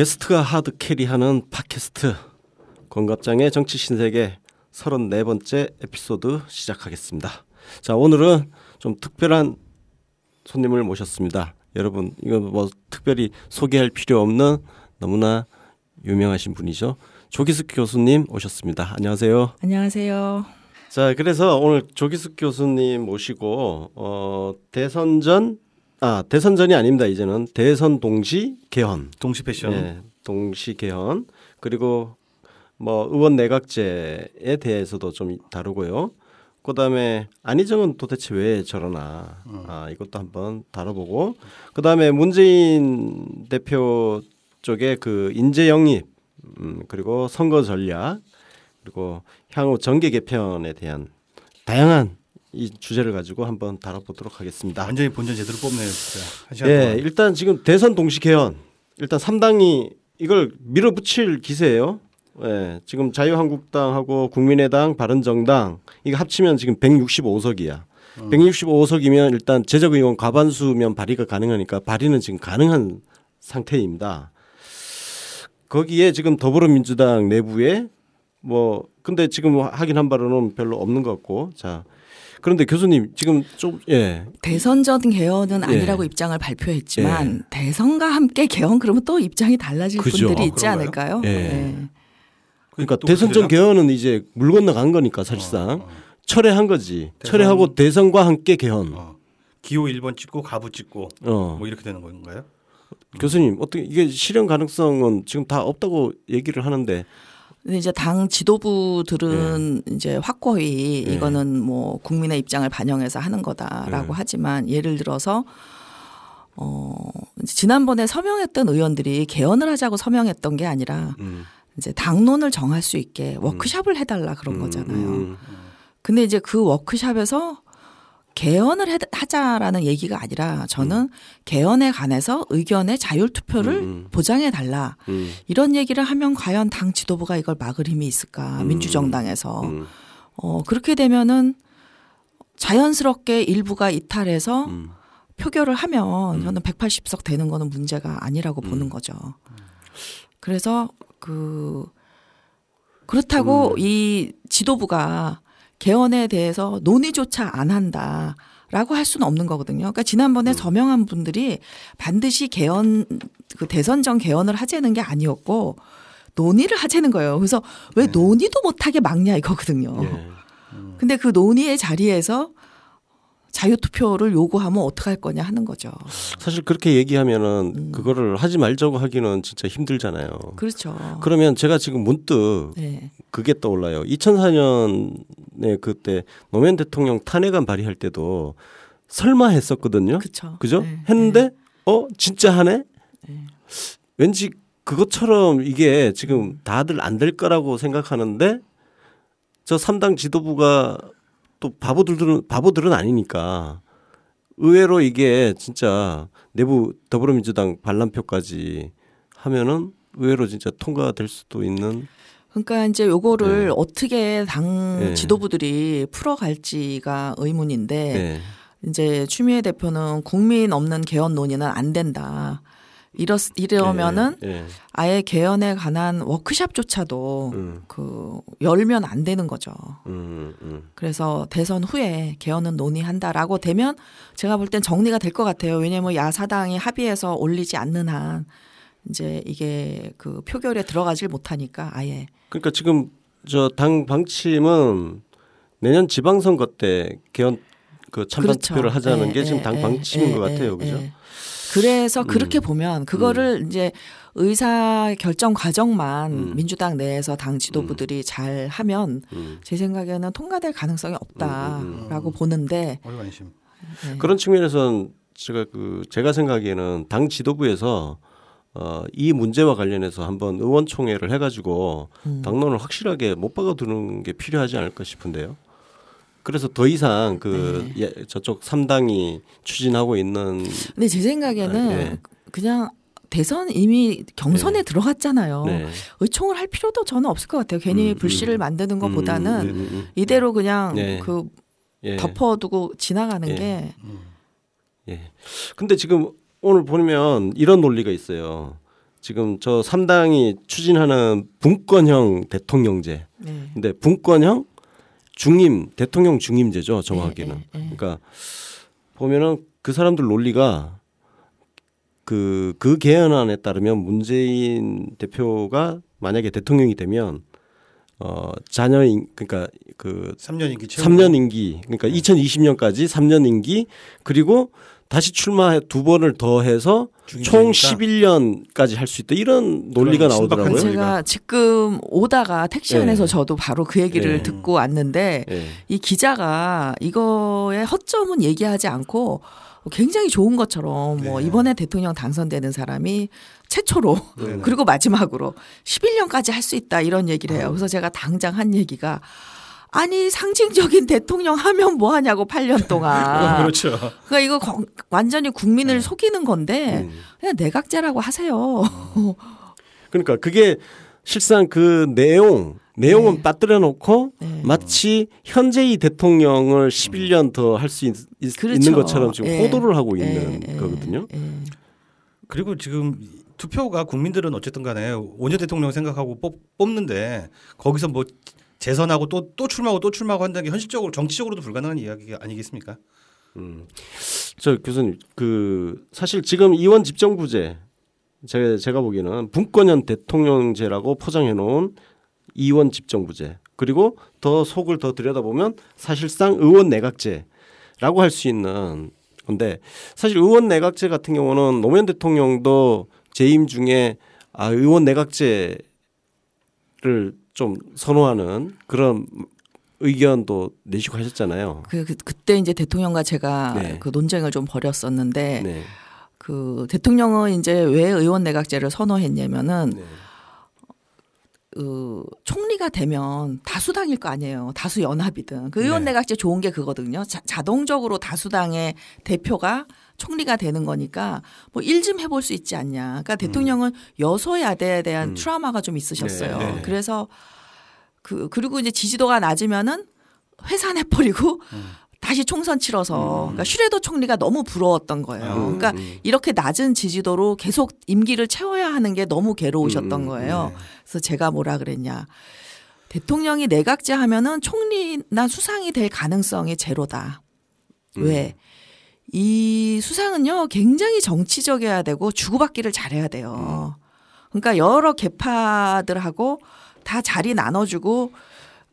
게스트가 hard carry하는 팟캐스트 권갑장의 정치 신세계 34번째 에피소드 시작하겠습니다. 자, 오늘은 좀 특별한 손님을 모셨습니다. 여러분, 이거 뭐 특별히 소개할 필요 없는 너무나 유명하신 분이죠. 조기숙 교수님 오셨습니다. 안녕하세요. 안녕하세요. 자, 그래서 오늘 조기숙 교수님 모시고 어 대선 전 아 대선전이 아닙니다. 이제는 대선 동시 개헌, 동시 패션. 네, 동시 개헌 그리고 뭐 의원 내각제에 대해서도 좀 다루고요. 그다음에 안희정은 도대체 왜 저러나 아 이것도 한번 다뤄보고 그다음에 문재인 대표 쪽에 그 인재 영입 음, 그리고 선거 전략 그리고 향후 정계 개편에 대한 다양한 이 주제를 가지고 한번 다뤄보도록 하겠습니다. 완전히 본전 제대로 뽑네요, 진짜. 한 예, 동안. 일단 지금 대선 동시 개헌 일단 3당이 이걸 밀어붙일 기세예요. 예, 지금 자유한국당하고 국민의당, 바른정당 이거 합치면 지금 165석이야. 165석이면 일단 제적 의원 과반수면 발의가 가능하니까 발의는 지금 가능한 상태입니다. 거기에 지금 더불어민주당 내부에 뭐 근데 지금 확인한 바로는 별로 없는 것 같고 자 그런데 교수님 지금 좀 예 대선전 개헌은 예. 아니라고 입장을 발표했지만 대선과 함께 개헌 그러면 또 입장이 달라질 그죠. 분들이 아, 있지 그런가요? 않을까요? 예. 네. 그러니까 대선전 그래요? 개헌은 이제 물 건너 간 거니까 사실상 어, 어. 철회한 거지. 대선- 철회하고 대선과 함께 개헌. 어. 기호 1번 찍고 가부 찍고 어. 뭐 이렇게 되는 건가요? 교수님 어떻게 이게 실현 가능성은 지금 다 없다고 얘기를 하는데 근데 이제 당 지도부들은 이제 확고히 예. 이거는 뭐 국민의 입장을 반영해서 하는 거다라고 예. 하지만 예를 들어서 어 지난번에 서명했던 의원들이 개헌을 하자고 서명했던 게 아니라 음. 이제 당론을 정할 수 있게 워크샵을 해달라 그런 거잖아요. 음, 근데 이제 그 워크샵에서 개헌을 해- 하자라는 얘기가 아니라 저는 개헌에 관해서 의견의 자율 투표를 음. 보장해 달라 음, 이런 얘기를 하면 과연 당 지도부가 이걸 막을 힘이 있을까 음. 민주정당에서 음, 어 그렇게 되면은 자연스럽게 일부가 이탈해서 음. 표결을 하면 저는 180석 되는 거는 문제가 아니라고 보는 음. 거죠. 그래서 그 그렇다고 음. 이 지도부가 개헌에 대해서 논의조차 안 한다 라고 할 수는 없는 거거든요. 그러니까 음. 지난번에 서명한 분들이 반드시 개헌 그 대선 전 개헌을 하자는 게 아니었고 논의를 하자는 거예요. 그래서 왜 네. 논의도 못하게 막냐 이거거든요. 예. 근데 그 논의의 자리에서 자유 투표를 요구하면 어떡할 거냐 하는 거죠. 사실 그렇게 얘기하면은 음. 그거를 하지 말자고 하기는 진짜 힘들잖아요. 그렇죠. 그러면 제가 지금 문득 네. 그게 떠올라요. 2004년 에 그때 노무현 대통령 탄핵안 발의할 때도 설마 했었거든요. 그렇죠. 그죠? 네. 했는데 어 진짜 하네? 네. 왠지 그것처럼 이게 지금 다들 안 될 거라고 생각하는데 저 3당 지도부가 또 바보들은 바보들은 아니니까 의외로 이게 진짜 내부 더불어민주당 반란표까지 하면은 의외로 진짜 통과될 수도 있는 그러니까 이제 요거를 네. 어떻게 당 네. 지도부들이 풀어갈지가 의문인데 네. 이제 추미애 대표는 국민 없는 개헌 논의는 안 된다. 이러 이러면은 예, 예. 아예 개헌에 관한 워크샵조차도 음, 그 열면 안 되는 거죠. 음, 음. 그래서 대선 후에 개헌은 논의한다라고 되면 제가 볼 땐 정리가 될 것 같아요. 왜냐하면 야사당이 합의해서 올리지 않는 한 이제 이게 그 표결에 들어가질 못하니까 아예 그러니까 지금 저 당 방침은 내년 지방선거 때 개헌 그 찬반 그렇죠. 투표를 하자는 예, 게 지금 예, 당 예, 방침인 예, 것 같아요, 예, 그죠? 예. 그래서 음. 그렇게 보면 그거를 이제 의사 결정 과정만 음. 민주당 내에서 당 지도부들이 잘 하면 음. 제 생각에는 통과될 가능성이 없다라고 음, 음. 보는데. 네. 그런 측면에서는 제가 그 제가 생각에는 당 지도부에서 어, 이 문제와 관련해서 한번 의원총회를 해가지고 음. 당론을 확실하게 못 박아두는 게 필요하지 않을까 싶은데요. 그래서 더 이상 그 네. 예, 저쪽 3당이 추진하고 있는 근데 제 생각에는 아, 네. 그냥 대선 이미 경선에 네. 들어갔잖아요. 네. 의총을 할 필요도 저는 없을 것 같아요. 괜히 음, 불씨를 음. 만드는 것보다는 음, 음, 음. 이대로 그냥 네. 그 예. 덮어두고 지나가는 예. 게 음. 예. 근데 지금 오늘 보면 이런 논리가 있어요. 지금 저 3당이 추진하는 분권형 대통령제. 네. 근데 분권형 중임 대통령 중임제죠 정확하게는. 네, 네, 네. 그러니까 보면은 그 사람들 논리가 그 그 개헌안에 따르면 문재인 대표가 만약에 대통령이 되면 어 자녀 인 그러니까 그 3년 임기 채우 3년 임기 그러니까 2020년까지 3년 임기 그리고 다시 출마 두 번을 더 해서 총 11년까지 할 수 있다 이런 논리가 나오더라고요. 논리. 제가 지금 오다가 택시 네. 안에서 저도 바로 그 얘기를 네. 듣고 왔는데 예. 이 기자가 이거의 허점은 얘기하지 않고 굉장히 좋은 것처럼 뭐 네. 이번에 대통령 당선되는 사람이 최초로 네. 그리고 마지막으로 11년까지 할 수 있다 이런 얘기를 해요. 그래서 제가 당장 한 얘기가 아니 상징적인 대통령 하면 뭐 하냐고 8년 동안. 그렇죠. 그러니까 이거 거- 완전히 국민을 속이는 건데 음. 그냥 내각제라고 하세요. 그러니까 그게 실상 그 내용 내용은 네. 빠뜨려 놓고 네. 마치 현재의 대통령을 11년 더 할 수 그렇죠. 있는 것처럼 지금 예. 호도를 하고 있는 예, 예, 거거든요. 예. 그리고 지금 투표가 국민들은 어쨌든 간에 5년 대통령 생각하고 뽑, 뽑는데 거기서 뭐 재선하고 또 또 출마하고 또 출마하고 한다는 게 현실적으로 정치적으로도 불가능한 이야기 아니겠습니까? 음. 저 교수님 그 사실 지금 이원 집정부제 제, 제가 보기에는 분권형 대통령제라고 포장해 놓은 이원 집정부제 그리고 더 속을 더 들여다보면 사실상 의원 내각제라고 할 수 있는 건데 사실 의원 내각제 같은 경우는 노무현 대통령도 재임 중에 아 의원 내각제를 좀 선호하는 그런 의견도 내시고 하셨잖아요. 그, 그 그 때 이제 대통령과 제가 네. 그 논쟁을 좀 벌였었는데 네. 그 대통령은 이제 왜 의원 내각제를 선호했냐면은 네. 그 총리가 되면 다수당일 거 아니에요. 다수 연합이든 그 의원 네. 내각제 좋은 게 그거든요. 자, 자동적으로 다수당의 대표가 총리가 되는 거니까 뭐 일 좀 해볼 수 있지 않냐. 그러니까 대통령은 여소야대에 대한 음. 트라우마가 좀 있으셨어요. 네, 네. 그래서 그 그리고 이제 지지도가 낮으면은 회산해 버리고 음. 다시 총선 치러서 그러니까 슈레더 총리가 너무 부러웠던 거예요. 음, 그러니까 음. 이렇게 낮은 지지도로 계속 임기를 채워야 하는 게 너무 괴로우셨던 음, 거예요. 네. 그래서 제가 뭐라 그랬냐. 대통령이 내각제 하면은 총리나 수상이 될 가능성이 제로다. 음. 왜? 이 수상은요, 굉장히 정치적이어야 되고 주고받기를 잘해야 돼요. 그러니까 여러 개파들하고 다 자리 나눠주고,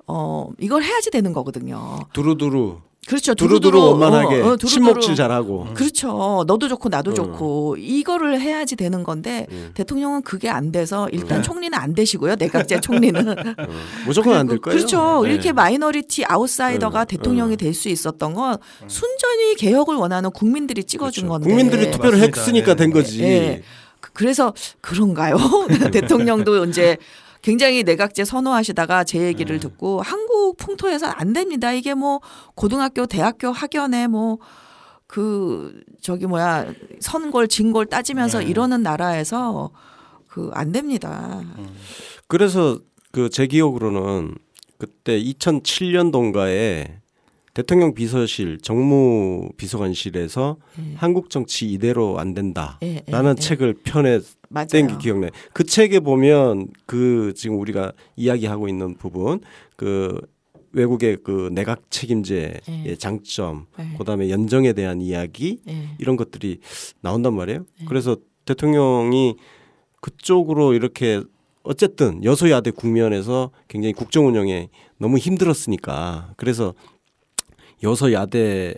어, 이걸 해야지 되는 거거든요. 두루두루 그렇죠. 두루두루 원만하게 어, 어, 두루두루. 친목질 잘하고 그렇죠. 너도 좋고 나도 음. 좋고 이거를 해야지 되는 건데 음. 대통령은 그게 안 돼서 일단 네. 총리는 안 되시고요. 내각제 총리는 어, 무조건 안 될 거예요. 그렇죠. 네. 이렇게 minority 아웃사이더가 음, 대통령이 음. 될수 있었던 건 순전히 개혁을 원하는 국민들이 찍어준 그렇죠. 건데. 국민들이 투표를 맞습니다. 했으니까 된 네. 거지. 예. 그- 그래서 그런가요? 대통령도 이제 굉장히 내각제 선호하시다가 제 얘기를 네. 듣고 한국 풍토에서 안 됩니다. 이게 뭐 고등학교, 대학교 학연에 뭐 그 저기 뭐야 선골 진골 따지면서 네. 이러는 나라에서 그 안 됩니다. 그래서 그 제 기억으로는 그때 2007년도인가에 대통령 비서실 정무 비서관실에서 예. 한국 정치 이대로 안 된다라는 예, 예, 예. 책을 펴냈 맞아요. 게 기억나요. 그 책에 보면 그 지금 우리가 이야기하고 있는 부분 그 외국의 그 내각 책임제의 예. 장점, 예. 그다음에 연정에 대한 이야기 예. 이런 것들이 나온단 말이에요. 네. 그래서 대통령이 그쪽으로 이렇게 어쨌든 여소야대 국면에서 굉장히 국정 운영에 너무 힘들었으니까 그래서 여소야대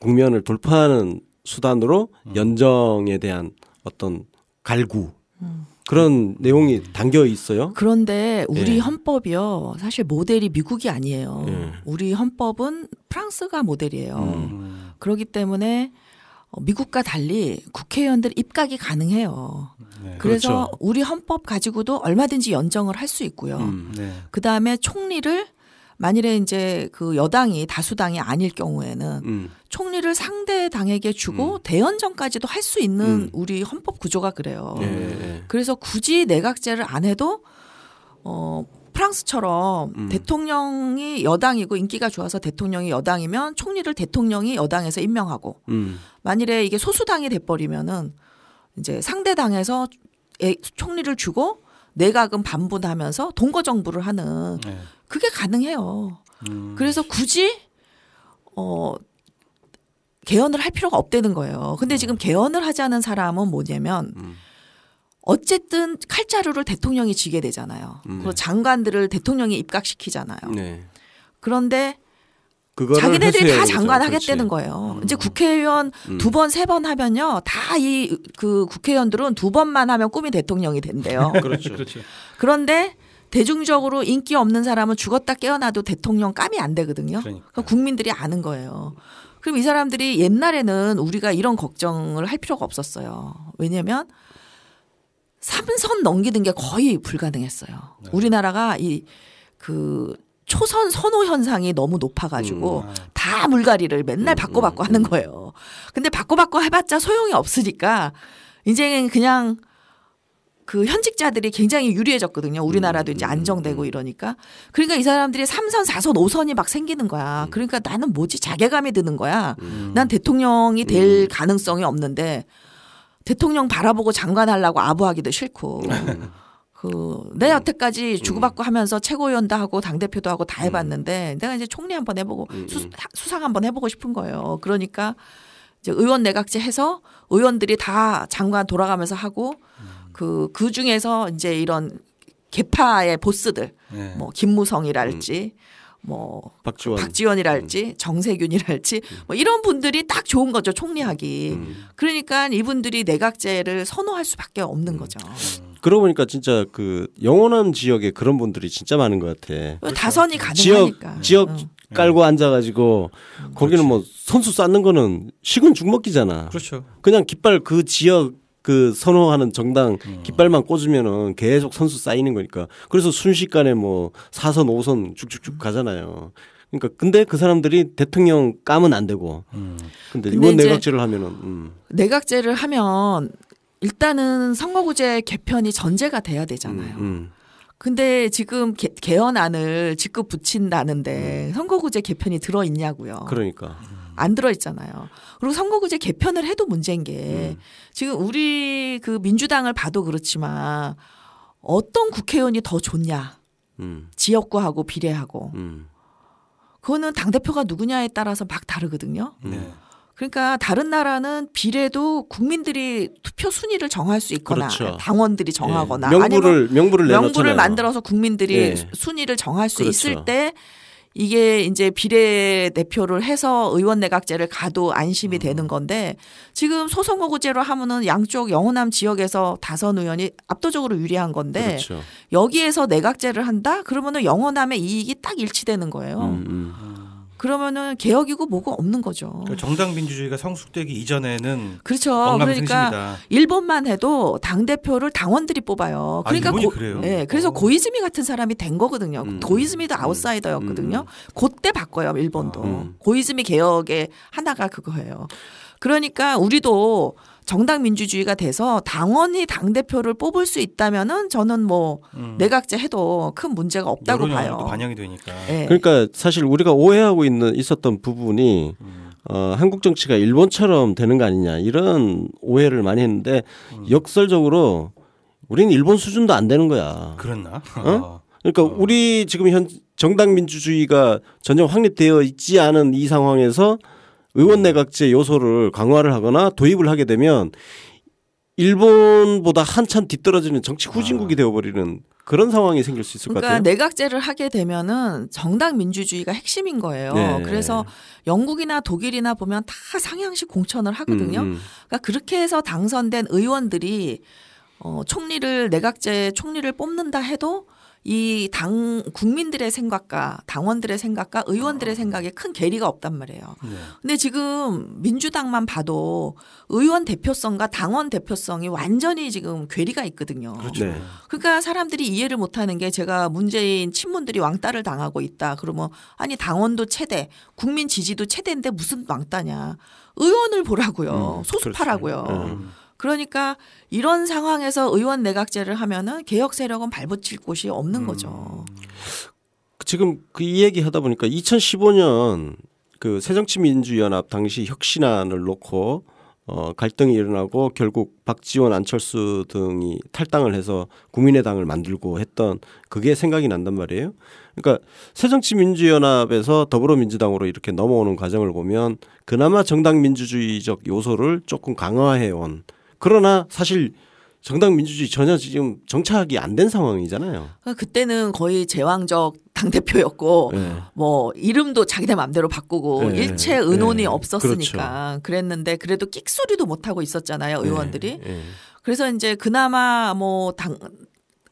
국면을 돌파하는 수단으로 음. 연정에 대한 어떤 갈구 음. 그런 내용이 담겨 있어요. 그런데 우리 예. 헌법이요. 사실 모델이 미국이 아니에요. 예. 우리 헌법은 프랑스가 모델이에요. 음. 그렇기 때문에 어, 미국과 달리 국회의원들 입각이 가능해요. 네. 그래서 그렇죠. 우리 헌법 가지고도 얼마든지 연정을 할 수 있고요. 음. 네. 그 다음에 총리를 만일에 이제 그 여당이 다수당이 아닐 경우에는 음. 총리를 상대 당에게 주고 음. 대연정까지도 할 수 있는 음. 우리 헌법 구조가 그래요. 예, 예. 그래서 굳이 내각제를 안 해도 어 프랑스처럼 음. 대통령이 여당이고 인기가 좋아서 대통령이 여당이면 총리를 대통령이 여당에서 임명하고 음. 만일에 이게 소수당이 돼버리면은 이제 상대 당에서 총리를 주고 내각은 반분하면서 동거 정부를 하는 네. 그게 가능해요. 음. 그래서 굳이 어 개헌을 할 필요가 없다는 거예요. 근데 지금 개헌을 하자는 사람은 뭐냐면 음. 어쨌든 칼자루를 대통령이 쥐게 되잖아요. 음. 그리고 장관들을 대통령이 입각시키잖아요. 네. 그런데 그거를 자기네들이 다 해소해야 장관 되죠. 하겠다는 그렇지. 거예요. 이제 국회의원 음. 두 번, 세 번 하면요. 다 이 그 국회의원들은 두 번만 하면 꿈이 대통령이 된대요. 그렇죠. 그렇죠. 그런데 대중적으로 인기 없는 사람은 죽었다 깨어나도 대통령 감이 안 되거든요. 그러니까. 그러니까 국민들이 아는 거예요. 그럼 이 사람들이 옛날에는 우리가 이런 걱정을 할 필요가 없었어요. 왜냐하면 삼선 넘기는 게 거의 불가능했어요. 네. 우리나라가 이 그 초선 선호 현상이 너무 높아가지고 음. 다 물갈이를 맨날 음, 바꿔바꿔 음, 하는 음. 거예요. 근데 바꿔바꿔 해봤자 소용이 없으니까 이제는 그냥 그 현직자들이 굉장히 유리해졌거든요. 우리나라도 음, 이제 음, 안정되고 음. 이러니까. 그러니까 이 사람들이 삼선사선오선이막 생기는 음. 거야. 그러니까 나는 뭐지? 자괴감이 드는 거야. 음. 난 대통령이 될 음. 가능성이 없는데 대통령 바라보고 장관 하려고 아부하기도 싫고. 음. 그, 내 여태까지 주고받고 하면서 최고위원도 하고 당 대표도 하고 다 해봤는데 내가 이제 총리 한번 해보고 음, 수, 음. 수상 한번 해보고 싶은 거예요. 그러니까 이제 의원 내각제 해서 의원들이 다 장관 돌아가면서 하고 그, 그 중에서 이제 이런 개파의 보스들 네. 뭐 김무성이랄지 뭐 박지원. 박지원이랄지 정세균이랄지 뭐 이런 분들이 딱 좋은 거죠 총리하기. 음. 그러니까 이분들이 내각제를 선호할 수밖에 없는 거죠. 그러고 보니까 진짜 그 영원한 지역에 그런 분들이 진짜 많은 것 같아. 다선이 지역 가능하니까. 지역 응. 깔고 앉아가지고 거기는 뭐 선수 쌓는 거는 식은 죽 먹기잖아. 그렇죠. 그냥 깃발 그 지역 그 선호하는 정당 음. 깃발만 꽂으면은 계속 선수 쌓이는 거니까. 그래서 순식간에 뭐 4선, 5선 쭉쭉쭉 가잖아요. 그러니까 근데 그 사람들이 대통령 까면 안 되고. 음. 근데 근데 이제 내각제를 하면은 음. 내각제를 하면 일단은 선거구제 개편이 전제가 돼야 되잖아요. 음, 근데 지금 개, 개헌안을 직급 붙인다는데 선거구제 개편이 들어 있냐고요. 음. 그러니까. 안 들어 있잖아요. 그리고 선거구제 개편을 해도 문제인 게 음. 지금 우리 그 민주당을 봐도 그렇지만 어떤 국회의원이 더 좋냐? 음. 지역구하고 비례하고 음. 그거는 당 대표가 누구냐에 따라서 막 다르거든요. 네. 그러니까 다른 나라는 비례도 국민들이 투표 순위를 정할 수 있거나 그렇죠. 당원들이 정하거나 예. 명부를 명부를 내놓잖아요. 명부를 만들어서 국민들이 예. 순위를 정할 수 그렇죠. 있을 때 이게 이제 비례 대표를 해서 의원 내각제를 가도 안심이 음. 되는 건데 지금 소선거구제로 하면은 양쪽 영호남 지역에서 다선 의원이 압도적으로 유리한 건데 그렇죠. 여기에서 내각제를 한다 그러면은 영호남의 이익이 딱 일치되는 거예요. 음, 음. 그러면은 개혁이고 뭐고 없는 거죠. 그러니까 정당 민주주의가 성숙되기 이전에는 그렇죠. 그러니까 일본만 해도 당 대표를 당원들이 뽑아요. 아, 그러니까 일본이 고, 그래요? 네, 그래서 어. 고이즈미 같은 사람이 된 거거든요. 음. 고이즈미도 음. 아웃사이더였거든요. 음. 그때 바꿔요, 일본도. 음. 고이즈미 개혁의 하나가 그거예요. 그러니까 우리도 정당 민주주의가 돼서 당원이 당 대표를 뽑을 수 있다면은 저는 뭐 음. 내각제 해도 큰 문제가 없다고 봐요. 또 반영이 되니까. 네. 그러니까 사실 우리가 오해하고 있는 있었던 부분이 음. 어, 한국 정치가 일본처럼 되는 거 아니냐 이런 오해를 많이 했는데 음. 역설적으로 우리는 일본 수준도 안 되는 거야. 그랬나? 어? 그러니까 우리 지금 현 정당 민주주의가 전혀 확립되어 있지 않은 이 상황에서 의원 내각제 요소를 강화를 하거나 도입을 하게 되면 일본보다 한참 뒤떨어지는 정치 후진국이 되어버리는 그런 상황이 생길 수 있을 것 그러니까 같아요. 내각제를 하게 되면은 정당 민주주의가 핵심인 거예요. 네. 그래서 영국이나 독일이나 보면 다 상향식 공천을 하거든요. 음, 음. 그러니까 그렇게 해서 당선된 의원들이 어, 총리를 내각제 총리를 뽑는다 해도 이 당 국민들의 생각과 당원들의 생각과 의원들의 생각에 큰 괴리가 없단 말이에요. 네. 근데 지금 민주당만 봐도 의원 대표성과 당원 대표성이 완전히 지금 괴리가 있거든요. 그렇죠. 네. 그러니까 사람들이 이해를 못 하는 게 제가 문재인 친문들이 왕따를 당하고 있다. 그러면 아니 당원도 최대, 국민 지지도 최대인데 무슨 왕따냐? 의원을 보라고요. 음, 소수파라고요. 그러니까 이런 상황에서 의원 내각제를 하면은 개혁 세력은 발붙일 곳이 없는 음. 거죠. 지금 그 이 얘기 하다 보니까 2015년 그 새정치민주연합 당시 혁신안을 놓고 어, 갈등이 일어나고 결국 박지원, 안철수 등이 탈당을 해서 국민의당을 만들고 했던 그게 생각이 난단 말이에요. 그러니까 새정치민주연합에서 더불어민주당으로 이렇게 넘어오는 과정을 보면 그나마 정당 민주주의적 요소를 조금 강화해온 그러나 사실 정당 민주주의 전혀 지금 정착이 안 된 상황이잖아요. 그러니까 그때는 거의 제왕적 당 대표였고 네. 뭐 이름도 자기네 맘대로 바꾸고 네, 일체 의논이 네, 없었으니까 그랬는데 그래도 끽소리도 못 하고 있었잖아요 의원들이. 네, 네. 그래서 이제 그나마 뭐당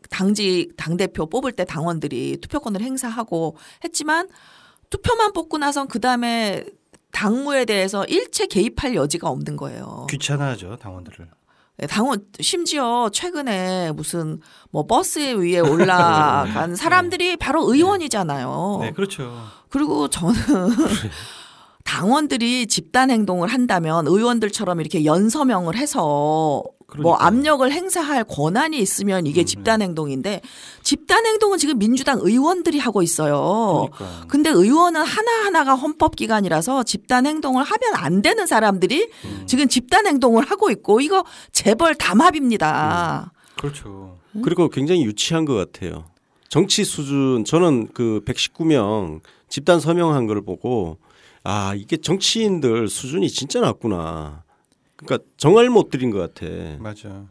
당직 당 대표 뽑을 때 당원들이 투표권을 행사하고 했지만 투표만 뽑고 나선 그 다음에 당무에 대해서 일체 개입할 여지가 없는 거예요. 귀찮아하죠 당원들을. 네, 당원 심지어 최근에 무슨 뭐 버스 위에 올라간 사람들이 바로 의원이잖아요. 네 그렇죠. 그리고 저는 당원들이 집단 행동을 한다면 의원들처럼 이렇게 연서명을 해서 뭐 그러니까요. 압력을 행사할 권한이 있으면 이게 집단 행동인데 집단 행동은 지금 민주당 의원들이 하고 있어요. 그러니까. 근데 의원은 하나하나가 헌법 기관이라서 집단 행동을 하면 안 되는 사람들이 음. 지금 집단 행동을 하고 있고 이거 재벌 담합입니다. 그렇죠. 그리고 굉장히 유치한 것 같아요. 정치 수준 저는 그 119명 집단 서명한 걸 보고 아 이게 정치인들 수준이 진짜 낮구나. 그러니까 정말 못 들인 것 같아. 맞아.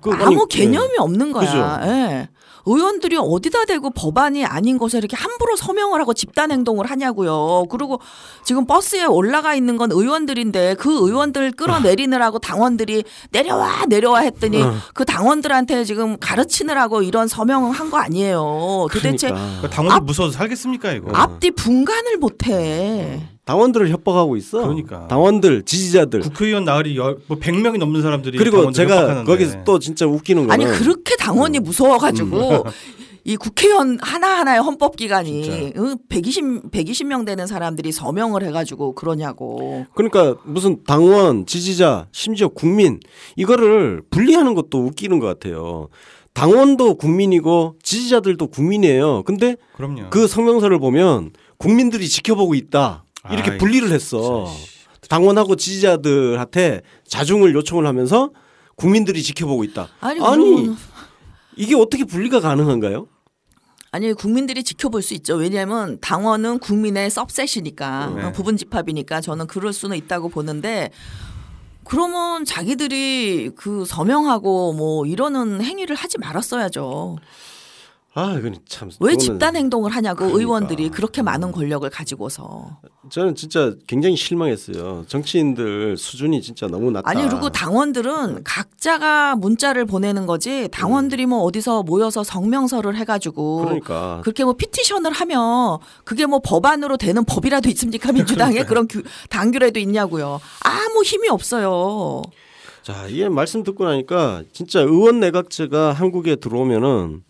그 아니, 아무 개념이 네. 없는 거야. 예. 의원들이 어디다 대고 법안이 아닌 것에 이렇게 함부로 서명을 하고 집단 행동을 하냐고요. 그리고 지금 버스에 올라가 있는 건 의원들인데 그 의원들 끌어내리느라고 당원들이 내려와 내려와 했더니 어. 그 당원들한테 지금 가르치느라고 이런 서명을 한 거 아니에요. 도대체 그러니까. 그러니까 당원들 무서워서 살겠습니까 이거? 앞뒤 분간을 못 해. 당원들을 협박하고 있어. 그러니까. 당원들, 지지자들. 국회의원 나으리 열, 뭐 100명이 넘는 사람들이 그리고 제가 협박하는데. 거기서 또 진짜 웃기는 거는 아니 그렇게 당원이 음. 무서워 가지고 이 국회의원 하나하나의 헌법 기관이 진짜. 120, 120명 되는 사람들이 서명을 해 가지고 그러냐고. 그러니까 무슨 당원, 지지자, 심지어 국민 이거를 분리하는 것도 웃기는 것 같아요. 당원도 국민이고 지지자들도 국민이에요. 근데 그럼요. 그 성명서를 보면 국민들이 지켜보고 있다. 이렇게 아이, 분리를 했어. 당원하고 지지자들한테 자중을 요청을 하면서 국민들이 지켜보고 있다. 아니, 아니 이게 어떻게 분리가 가능한가요? 아니 국민들이 지켜볼 수 있죠. 왜냐하면 당원은 국민의 섭셋이니까 네. 어, 부분 집합이니까 저는 그럴 수는 있다고 보는데 그러면 자기들이 그 서명하고 뭐 이러는 행위를 하지 말았어야죠. 아, 이건 참. 왜 집단 행동을 하냐고 그러니까. 의원들이 그렇게 많은 권력을 가지고서. 저는 진짜 굉장히 실망했어요. 정치인들 수준이 진짜 너무 낮다. 아니 그리고 당원들은 각자가 문자를 보내는 거지 당원들이 뭐 어디서 모여서 성명서를 해가지고 그러니까 그렇게 뭐 피티션을 하면 그게 뭐 법안으로 되는 법이라도 있습니까 민주당에 그런 규, 당규라도 있냐고요 아무 힘이 없어요 자, 이게 말씀 듣고 나니까 진짜 의원 내각제가 한국에 들어오면은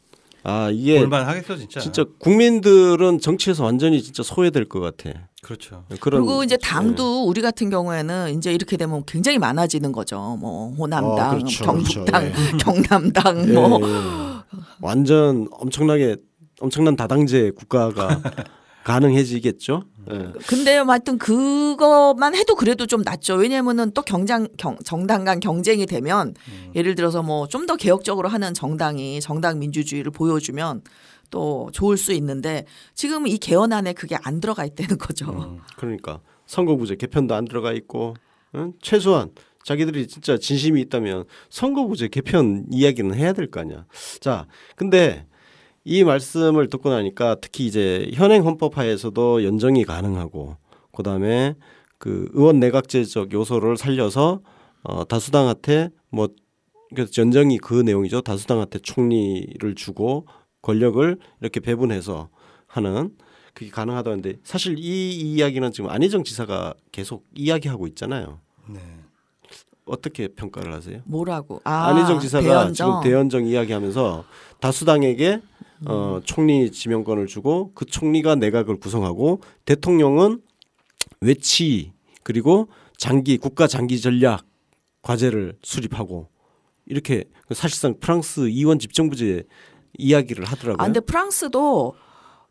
아 이게 볼만 하겠어 진짜. 진짜 국민들은 정치에서 완전히 진짜 소외될 것 같아. 그렇죠. 그리고 이제 네. 당도 우리 같은 경우에는 이제 이렇게 되면 굉장히 많아지는 거죠 뭐 호남당 어, 그렇죠, 경북당 그렇죠. 경남당 예, 뭐 예. 완전 엄청나게 엄청난 다당제 국가가 가능해지겠죠. 예. 근데 하여튼 그것만 해도 그래도 좀 낫죠. 왜냐면은 또 경장 경, 정당 간 경쟁이 되면 예를 들어서 뭐 좀 더 개혁적으로 하는 정당이 정당 민주주의를 보여주면 또 좋을 수 있는데 지금 이 개헌안에 그게 안 들어가 있다는 거죠. 음. 그러니까 선거구제 개편도 안 들어가 있고 응? 최소한 자기들이 진짜 진심이 있다면 선거구제 개편 이야기는 해야 될 거 아니야. 자, 근데 이 말씀을 듣고 나니까 특히 이제 현행 헌법 하에서도 연정이 가능하고 그다음에 그 의원 내각제적 요소를 살려서 어 다수당한테 뭐 그래서 연정이 그 내용이죠. 다수당한테 총리를 주고 권력을 이렇게 배분해서 하는 그게 가능하다는데 사실 이 이야기는 지금 안희정 지사가 계속 이야기하고 있잖아요. 네. 어떻게 평가를 하세요? 뭐라고? 아, 안희정 지사가 대연정. 지금 대연정 이야기하면서 다수당에게 어, 총리 지명권을 주고 그 총리가 내각을 구성하고 대통령은 외치 그리고 장기 국가 장기 전략 과제를 수립하고 이렇게 사실상 프랑스 이원 집정부제 이야기를 하더라고요. 아, 근데 프랑스도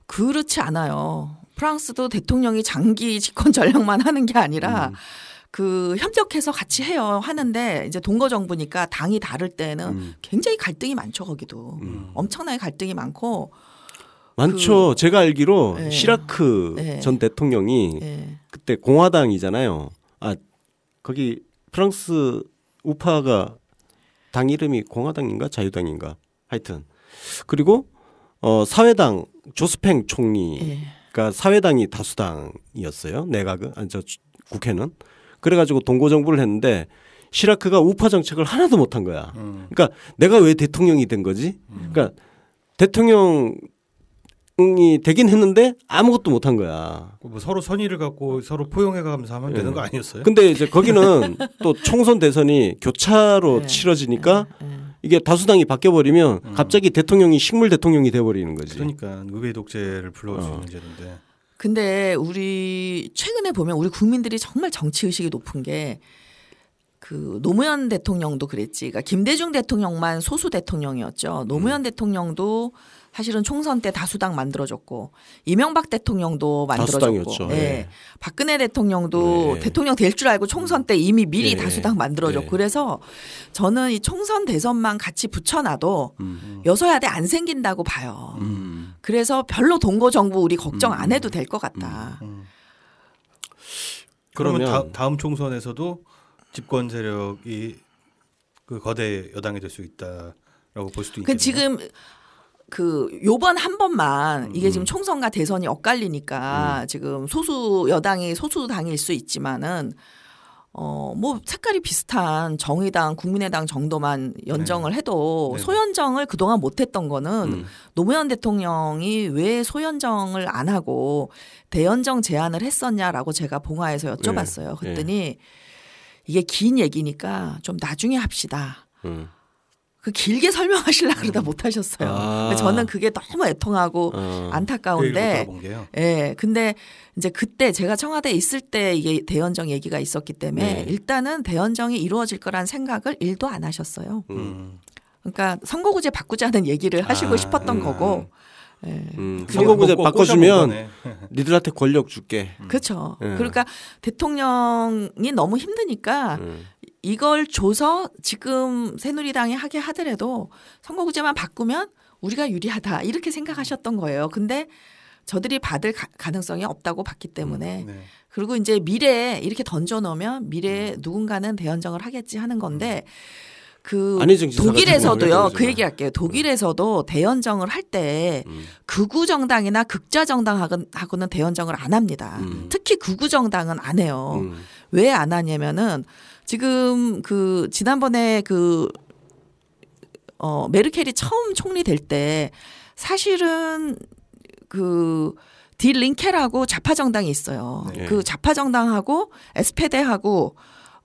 그렇지 않아요. 프랑스도 대통령이 장기 집권 전략만 하는 게 아니라 음. 그 협력해서 같이 해요 하는데 이제 동거 정부니까 당이 다를 때는 음. 굉장히 갈등이 많죠 거기도 음. 엄청나게 갈등이 많고 많죠. 제가 알기로 네. 시라크 네. 전 대통령이 예. 그때 공화당이잖아요. 아 거기 프랑스 우파가 당 이름이 공화당인가 자유당인가 하여튼 그리고 어 사회당 조스팽 총리가 예. 사회당이 다수당이었어요. 내각은 아저 국회는 그래가지고 동고 정부를 했는데 시라크가 우파 정책을 하나도 못한 거야. 음. 그러니까 내가 왜 대통령이 된 거지? 그러니까 대통령 이 되긴 했는데 아무것도 못한 거야. 뭐 서로 선의를 갖고 서로 포용해가면서 하면 예. 되는 거 아니었어요? 근데 이제 거기는 또 총선 대선이 교차로 네. 치러지니까 예. 이게 다수당이 바뀌어 버리면 음. 갑자기 대통령이 식물 대통령이 돼 버리는 거지. 그러니까 의회 독재를 불러올 수 어. 있는 제도인데. 근데 우리 최근에 보면 우리 국민들이 정말 정치 의식이 높은 게 그 노무현 대통령도 그랬지. 그러니까 김대중 대통령만 소수 대통령이었죠. 노무현 음. 대통령도 사실은 총선 때 다수당 만들어줬고 이명박 대통령도 만들어줬고, 다수당이었죠. 예. 네. 박근혜 대통령도 네. 대통령 될 줄 알고 총선 때 이미 미리 네. 다수당 만들어줬고 네. 그래서 저는 이 총선 대선만 같이 붙여놔도 음. 여소야대 안 생긴다고 봐요. 음. 그래서 별로 동거 정부 우리 걱정 안 해도 될 것 같다. 음. 그러면 그러면 다, 다음 총선에서도 집권 세력이 그 거대 여당이 될 수 있다라고 볼 수도 있겠네요. 그 지금 그 요번 한 번만 이게 음. 지금 총선과 대선이 엇갈리니까 지금 소수 여당이 소수 당일 수 있지만은 어뭐 색깔이 비슷한 정의당, 국민의당 정도만 연정을 해도 네. 소연정을 그동안 못했던 거는 음. 노무현 대통령이 왜 소연정을 안 하고 대연정 제안을 했었냐라고 제가 봉화에서 여쭤봤어요. 네. 그랬더니 이게 긴 얘기니까 좀 나중에 합시다. 음. 그 길게 설명하시려 그러다 못 하셨어요. 아. 저는 그게 너무 애통하고 어. 그 안타까운데 게요. 예. 근데 이제 그때 제가 청와대에 있을 때 이게 대연정 얘기가 있었기 때문에 네. 일단은 대연정이 이루어질 거란 생각을 일도 안 하셨어요. 음. 음. 그러니까 선거구제 바꾸자는 얘기를 하시고 아, 싶었던 음. 거고. 예. 음. 선거구제 뭐 꽂- 바꿔주면 거네. 니들한테 권력 줄게. 그렇죠. 예. 그러니까 대통령이 너무 힘드니까 음. 이걸 줘서 지금 새누리당이 하게 하더라도 선거구제만 바꾸면 우리가 유리하다 이렇게 생각하셨던 거예요. 근데 저들이 받을 가, 가능성이 없다고 봤기 때문에 네. 그리고 이제 미래에 이렇게 던져 놓으면 미래에 누군가는 대연정을 하겠지 하는 건데 그 안희정 지사가 독일에서도요 그 얘기 할게요. 독일에서도 대연정을 할때 음. 극우 정당이나 극자 정당하고는 대연정을 안 합니다. 음. 특히 극우 정당은 안 해요. 음. 왜안 하냐면은 지금 그 지난번에 그 어, 메르켈이 처음 총리 될 때 사실은 그 딜링케라고 좌파 정당이 있어요. 네. 그 좌파 정당하고 에스페데하고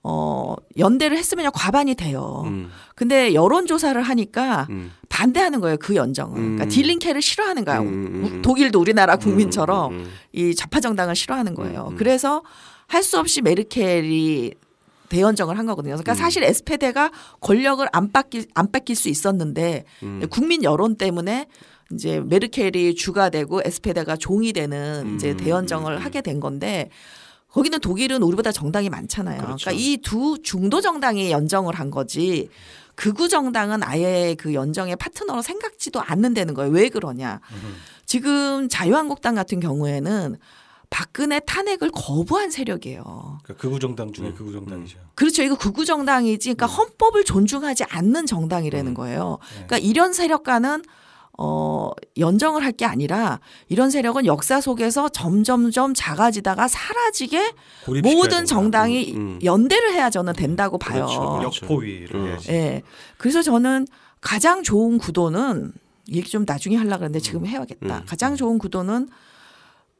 어 연대를 했으면 과반이 돼요. 음. 근데 여론 조사를 하니까 음. 반대하는 거예요. 그. 그러니까 음. 딜링케를 싫어하는 거야. 음, 음, 음. 독일도 우리나라 국민처럼 음, 음, 이 좌파 정당을 싫어하는 거예요. 그래서 할 수 없이 메르켈이 대연정을 한 거거든요. 그러니까 음. 사실 에스페데가 권력을 안 뺏길 안 뺏길 수 있었는데 음. 국민 여론 때문에 이제 메르켈이 주가 되고 에스페데가 종이 되는 이제 음, 대연정을 음, 음. 하게 된 건데 거기는 독일은 우리보다 정당이 많잖아요. 그렇죠. 그러니까 이 두 중도 정당이 연정을 한 거지. 극우 정당은 아예 그 연정의 파트너로 생각지도 않는다는 거예요. 왜 그러냐? 음. 지금 자유한국당 같은 경우에는 박근혜 탄핵을 거부한 세력이에요. 그러니까 극우 정당 음. 중에 극우 정당이죠. 그렇죠. 이거 극우 정당이지. 그러니까 헌법을 존중하지 않는 정당이라는 음. 거예요. 네. 그러니까 이런 세력과는 어 연정을 할 게 아니라 이런 세력은 역사 속에서 점점점 작아지다가 사라지게 모든. 정당이 음. 연대를 해야 저는 된다고 봐요. 그렇죠. 그렇죠. 역포위를 음. 해야지. 예. 그래서 저는 가장 좋은 구도는 얘기 좀 나중에 하려고 그랬는데 지금 해야겠다. 음. 가장 좋은 구도는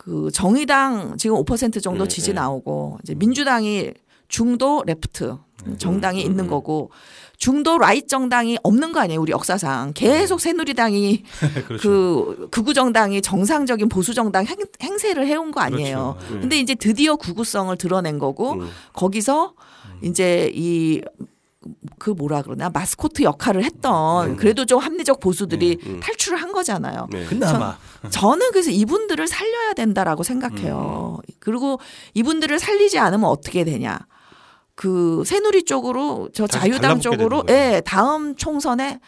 그 정의당 지금 5% 정도 네, 지지 네. 나오고 이제 민주당이 중도 left 정당이 음, 있는 음. 거고 중도 right 정당이 없는 거 아니에요 우리 역사상 계속 새누리당이 그렇죠. 그 극우 정당이 정상적인 보수 정당 행, 행세를 해온 거 아니에요. 그렇죠. 네. 근데 이제 드디어 극우성을 드러낸 거고 음. 거기서 이제 이 그 뭐라 그러나 마스코트 역할을 했던 네. 그래도 좀 합리적 보수들이 음, 음. 탈출을 한 거잖아요. 네. 그나마 저는 그래서 이분들을 살려야 된다라고 음. 생각해요. 그리고 이분들을 살리지 않으면 어떻게 되냐? 그 새누리 쪽으로 저 자유당 쪽으로. 예, 다음 총선에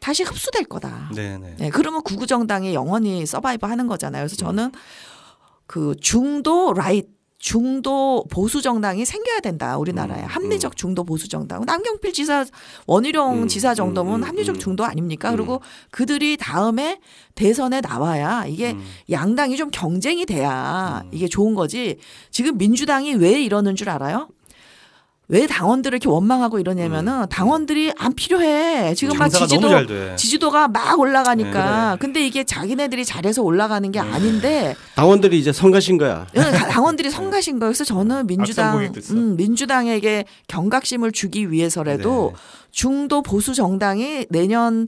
다시 흡수될 거다. 네네. 예, 그러면 구구정당이 영원히 서바이브 하는 거잖아요. 그래서 저는 그 중도 라이 중도 보수 정당이 생겨야 된다 우리나라에 음, 합리적 중도 보수 정당 남경필 지사 원희룡 음, 지사 정도면 음, 음, 합리적 음. 중도 아닙니까 음. 그리고 그들이 다음에 대선에 나와야 이게 음. 양당이 좀 경쟁이 돼야 음. 이게 좋은 거지 지금 민주당이 왜 이러는 줄 알아요? 왜 당원들을 이렇게 원망하고 이러냐면은 당원들이 안 필요해 지금 막 지지도. 지지도가 막 올라가니까 네. 근데 이게 자기네들이 잘해서 올라가는 게 아닌데 당원들이 이제 성가신 거야. 응, 당원들이 성가신. 그래서 저는 민주당. 음, 민주당에게 경각심을 주기 위해서라도 네. 중도 보수 정당이 내년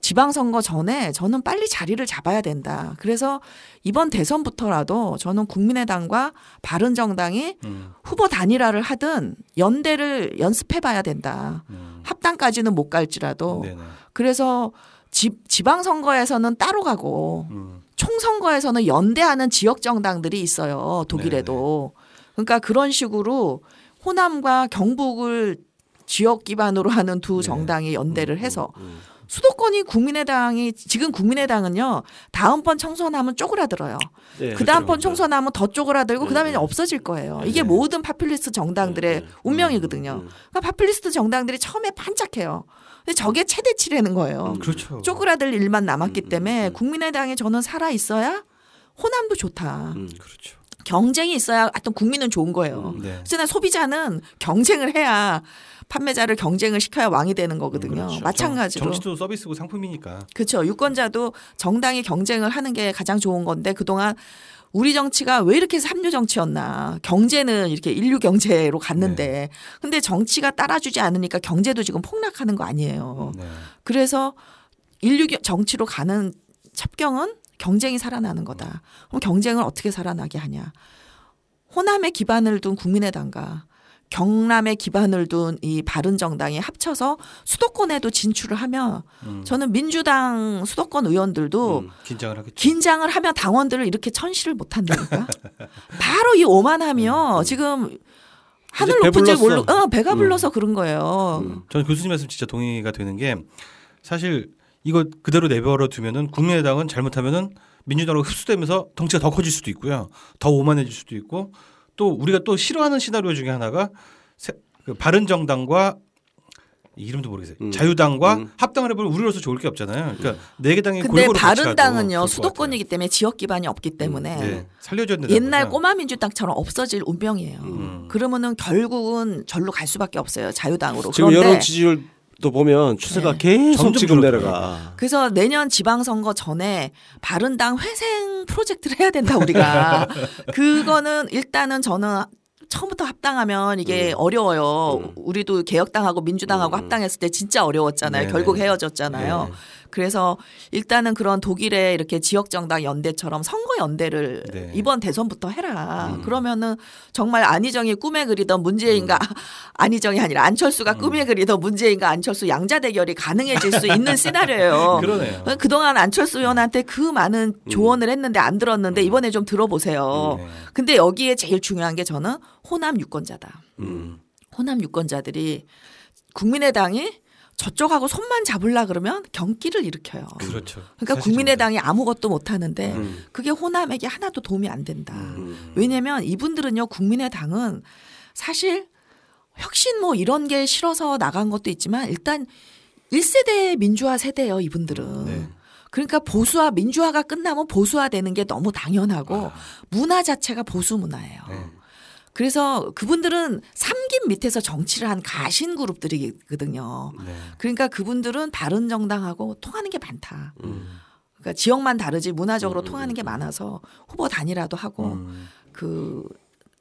지방선거 전에 저는 빨리 자리를 잡아야 된다. 그래서 이번 대선부터라도 저는 국민의당과 바른정당이 음. 후보 단일화를 하든 연대를 연습해 봐야 된다. 음. 합당까지는 못 갈지라도. 네네. 그래서 지, 지방 선거에서는 따로 가고 음. 총선거에서는 연대하는 지역 정당들이 있어요. 독일에도. 그러니까 그런 식으로 호남과 경북을 지역 기반으로 하는 두 네. 정당이 연대를 해서 음. 수도권이 국민의당이 지금 국민의당은요 다음번 총선하면 쪼그라들어요. 네, 그 다음번 그렇죠. 총선하면 더 쪼그라들고 네, 그 다음에 네. 없어질 거예요. 네. 이게 모든 파퓰리스트 정당들의 네, 네. 운명이거든요. 음. 그러니까 파퓰리스트 정당들이 처음에 반짝해요. 근데 저게 최대치라는 거예요. 음. 그렇죠. 쪼그라들 일만 남았기 음, 음, 때문에 음. 국민의당이 저는 살아 있어야 호남도 좋다. 음. 그렇죠. 경쟁이 있어야 하여튼 국민은 좋은 거예요. 음. 네. 그렇잖아 소비자는 경쟁을 해야 판매자를 경쟁을 시켜야 왕이 되는 거거든요. 그렇죠. 마찬가지로. 정, 정치도 서비스고 상품이니까. 그렇죠. 유권자도 정당이 경쟁을 하는 게 가장 좋은 건데 그동안 우리 정치가 왜 이렇게 삼류 정치였나. 경제는 이렇게 인류 경제로 갔는데. 네. 근데 정치가 따라주지 않으니까 경제도 지금 폭락하는 거 아니에요. 네. 그래서 인류 겨- 정치로 가는 첩경은 경쟁이 살아나는 거다. 그럼 경쟁을 어떻게 살아나게 하냐. 호남에 기반을 둔 국민의당과 경남에 기반을 둔 이 바른정당이 합쳐서 수도권에도 진출을 하면 음. 저는 민주당 수도권 의원들도 음. 긴장을 하겠죠. 긴장을 하면 당원들을 이렇게 천시를 못 한다니까. 바로 이 오만하며 지금 하늘 이제 높은 줄 배불렀어. 모르, 어, 배가 음. 불러서 그런 거예요. 음. 저는 교수님 말씀 진짜 동의가 되는 게 사실 이거 그대로 내버려 두면은 국민의당은 잘못하면은 민주당으로 흡수되면서 덩치가 더 커질 수도 있고요. 더 오만해질 수도 있고 또 우리가 또 싫어하는 시나리오 중에 하나가 세- 그 바른 정당과 이름도 모르겠어요. 음. 자유당과 음. 합당을 해보면 우리로서 좋을 게 없잖아요. 그러니까 네 개 당이 근데 바른당은요 수도권이기 때문에 지역 기반이 없기 때문에 같아요. 네. 살려줘야 된다. 옛날 꼬마 민주당처럼 없어질 운명이에요. 음. 그러면은 결국은 절로 갈 수밖에 없어요 자유당으로. 지금 그런데 여론 지지율 도 보면 추세가 네. 계속 지금. 내려가. 그래서 내년 지방선거 전에 바른당 회생 프로젝트를 해야 된다 우리가. 그거는 일단은 저는 처음부터 합당하면 이게 어려워요. 음. 우리도 개혁당하고 민주당하고 음. 합당했을 때 진짜 어려웠잖아요. 네네. 결국 헤어졌잖아요. 네. 그래서 일단은 그런 독일의 이렇게 지역 정당 연대처럼 선거 연대를 네. 이번 대선부터 해라. 음. 그러면은 정말 안희정이 꿈에 그리던 문재인과 안희정이 아니라 안철수가 음. 꿈에 그리던 문재인과 안철수 양자 대결이 가능해질 수 있는 시나리오예요. 그러네요. 그동안 안철수 의원한테 그 많은 조언을 했는데 안 들었는데 이번에 좀 들어보세요. 네. 근데 여기에 제일 중요한 게 저는 호남 유권자다. 음. 호남 유권자들이 국민의당이 저쪽하고 손만 잡으려 그러면 경기를 일으켜요. 그렇죠. 그러니까. 국민의당이 아무것도 못 하는데 음. 그게 호남에게 하나도 도움이 안 된다. 음. 왜냐면 이분들은요 국민의당은 사실 혁신 뭐 이런 게 싫어서 나간 것도 있지만 일단 1세대 민주화 세대예요 이분들은. 네. 그러니까 보수화 민주화가 끝나면 보수화 되는 게 너무 당연하고 문화 자체가 보수 문화예요. 네. 그래서 그분들은 삼김 밑에서 정치를 한 가신 그룹들이거든요. 네. 그러니까 그분들은 다른 정당하고 통하는 게 많다. 음. 그러니까 지역만 다르지 문화적으로 음, 통하는 게 음, 많아서 후보 단일화도 하고 음. 그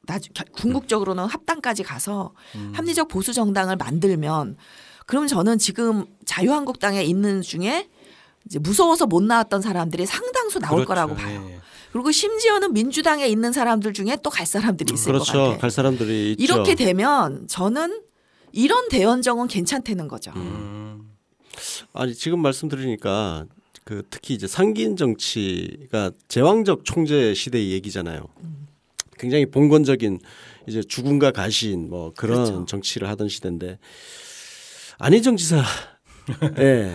나중 겨- 궁극적으로는 합당까지 가서 음. 합리적 보수 정당을 만들면 그럼 저는 지금 자유한국당에 있는 중에 이제 무서워서 못 나왔던 사람들이 상당수 나올 그렇죠. 거라고 봐요. 그리고 심지어는 민주당에 있는 사람들 중에 또 갈 사람들이 있을 것 그렇죠. 같아. 갈 사람들이 있죠. 이렇게 되면 저는 이런 대연정은 괜찮다는 거죠. 음. 아니 지금 말씀드리니까 그 특히 이제 상기인 정치가 제왕적 총재 시대의 얘기잖아요. 굉장히 봉건적인 이제 죽음과 가신 뭐 그런 그렇죠. 정치를 하던 시대인데 안희정 지사 예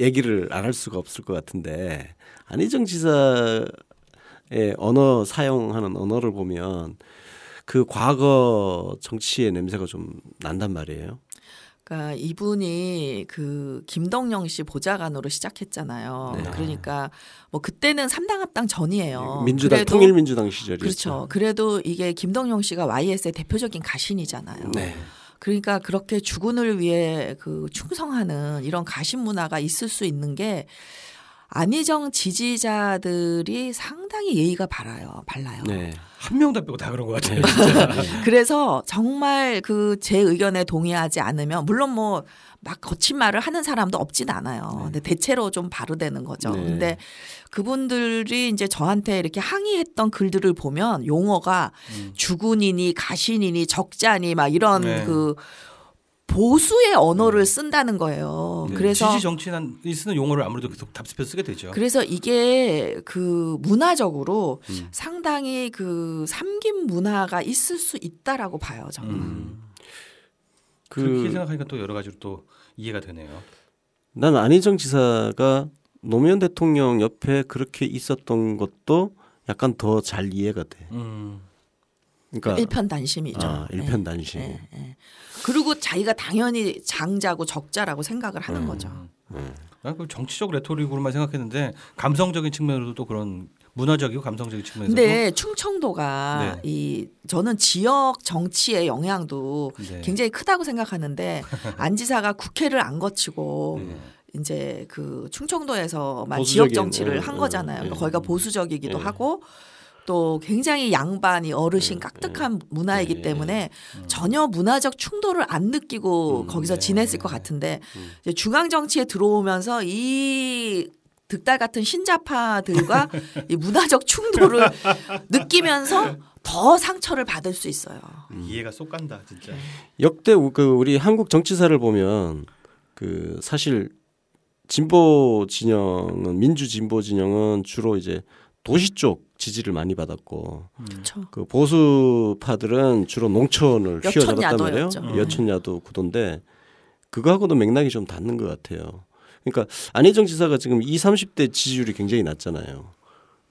얘기를 안 할 수가 없을 것 같은데 안희정 지사의 언어 사용하는 언어를 보면 그 과거 정치의 냄새가 좀 난단 말이에요. 그러니까 이분이 그 김덕영 씨 보좌관으로 시작했잖아요. 네. 그러니까 뭐 그때는 삼당 합당 전이에요. 민주당 그래도- 통일민주당 시절이었죠. 그렇죠. 그래도 이게 김덕영 씨가 YS의 대표적인 가신이잖아요. 네. 그러니까 그렇게 주군을 위해 그 충성하는 이런 가신 문화가 있을 수 있는 게 안희정 지지자들이 상당히 예의가 바라요. 발라요. 네. 한명다 빼고 다 그런 것 같아요. 그래서 정말 그 제 의견에 동의하지 않으면 물론 뭐 막 거친 말을 하는 사람도 없진 않아요. 근데 대체로 좀 바르되는 거죠. 네. 근데 그분들이 이제 저한테 이렇게 항의했던 글들을 보면 용어가 주군이니 가신이니 적자니 막 이런 네. 그 보수의 언어를 쓴다는 거예요. 네. 그래서 지지 정치인이 쓰는 용어를 아무래도 계속 답습해 쓰게 되죠. 그래서 이게 그 문화적으로 음. 상당히 그 삼김 문화가 있을 수 있다라고 봐요. 저는. 음. 그 그렇게 생각하니까 또 여러 가지로 또 이해가 되네요. 난 안희정 지사가 노무현 대통령 옆에 그렇게 있었던 것도 약간 더 잘 이해가 돼. 음. 그러니까 일편단심이죠. 아, 네. 일편단심. 네, 네. 그리고 자기가 당연히 장자고 적자라고 생각을 하는 음. 거죠. 난그 정치적 레토릭으로만 생각했는데 감성적인 측면으로도 또 그런 문화적이고 감성적인 측면에서도 근데 충청도가 네. 이 저는 지역 정치의 영향도 네. 굉장히 크다고 생각하는데 안 지사가 국회를 안 거치고 네. 이제 그 충청도에서만 지역 정치를 예, 한 예, 거잖아요. 그러니까 예. 거기가 보수적이기도 예. 하고 또 굉장히 양반이 어르신 예, 깍듯한 문화이기 예, 때문에 전혀 문화적 충돌을 안 느끼고 음, 거기서 네. 지냈을 것 같은데 음. 이제 중앙 정치에 들어오면서 이 득달 같은 신자파들과 이 문화적 충돌을 느끼면서 더 상처를 받을 수 있어요. 이해가 쏙 간다 진짜. 역대 우- 그 우리 한국 정치사를 보면 그 사실 진보 진영은 민주 진보 진영은 주로 이제 도시 쪽 지지를 많이 받았고 그렇죠. 그 보수파들은 주로 농촌을 휘어잡았단 말이에요. 음. 여촌야도 구도인데 그거하고도 맥락이 좀 닿는 것 같아요. 그러니까 안희정 지사가 지금 20, 30대 지지율이 굉장히 낮잖아요.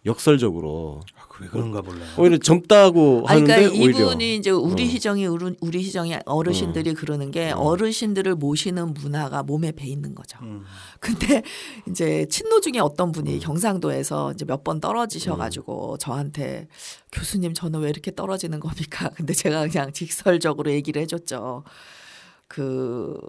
역설적으로 아, 왜 그런가 몰라요. 오히려 젊다고 아니, 하는데 그러니까 오히려 이분이 이제 우리 어. 희정이 우리, 우리 희정이 어르신들이 그러는 게 어. 어르신들을 모시는 문화가 몸에 배 있는 거죠. 음. 근데 이제 친노 중에 어떤 음. 분이 경상도에서 이제 몇 번 떨어지셔 가지고 저한테 교수님 저는 왜 이렇게 떨어지는 겁니까? 근데 제가 그냥 직설적으로 얘기를 해 줬죠. 그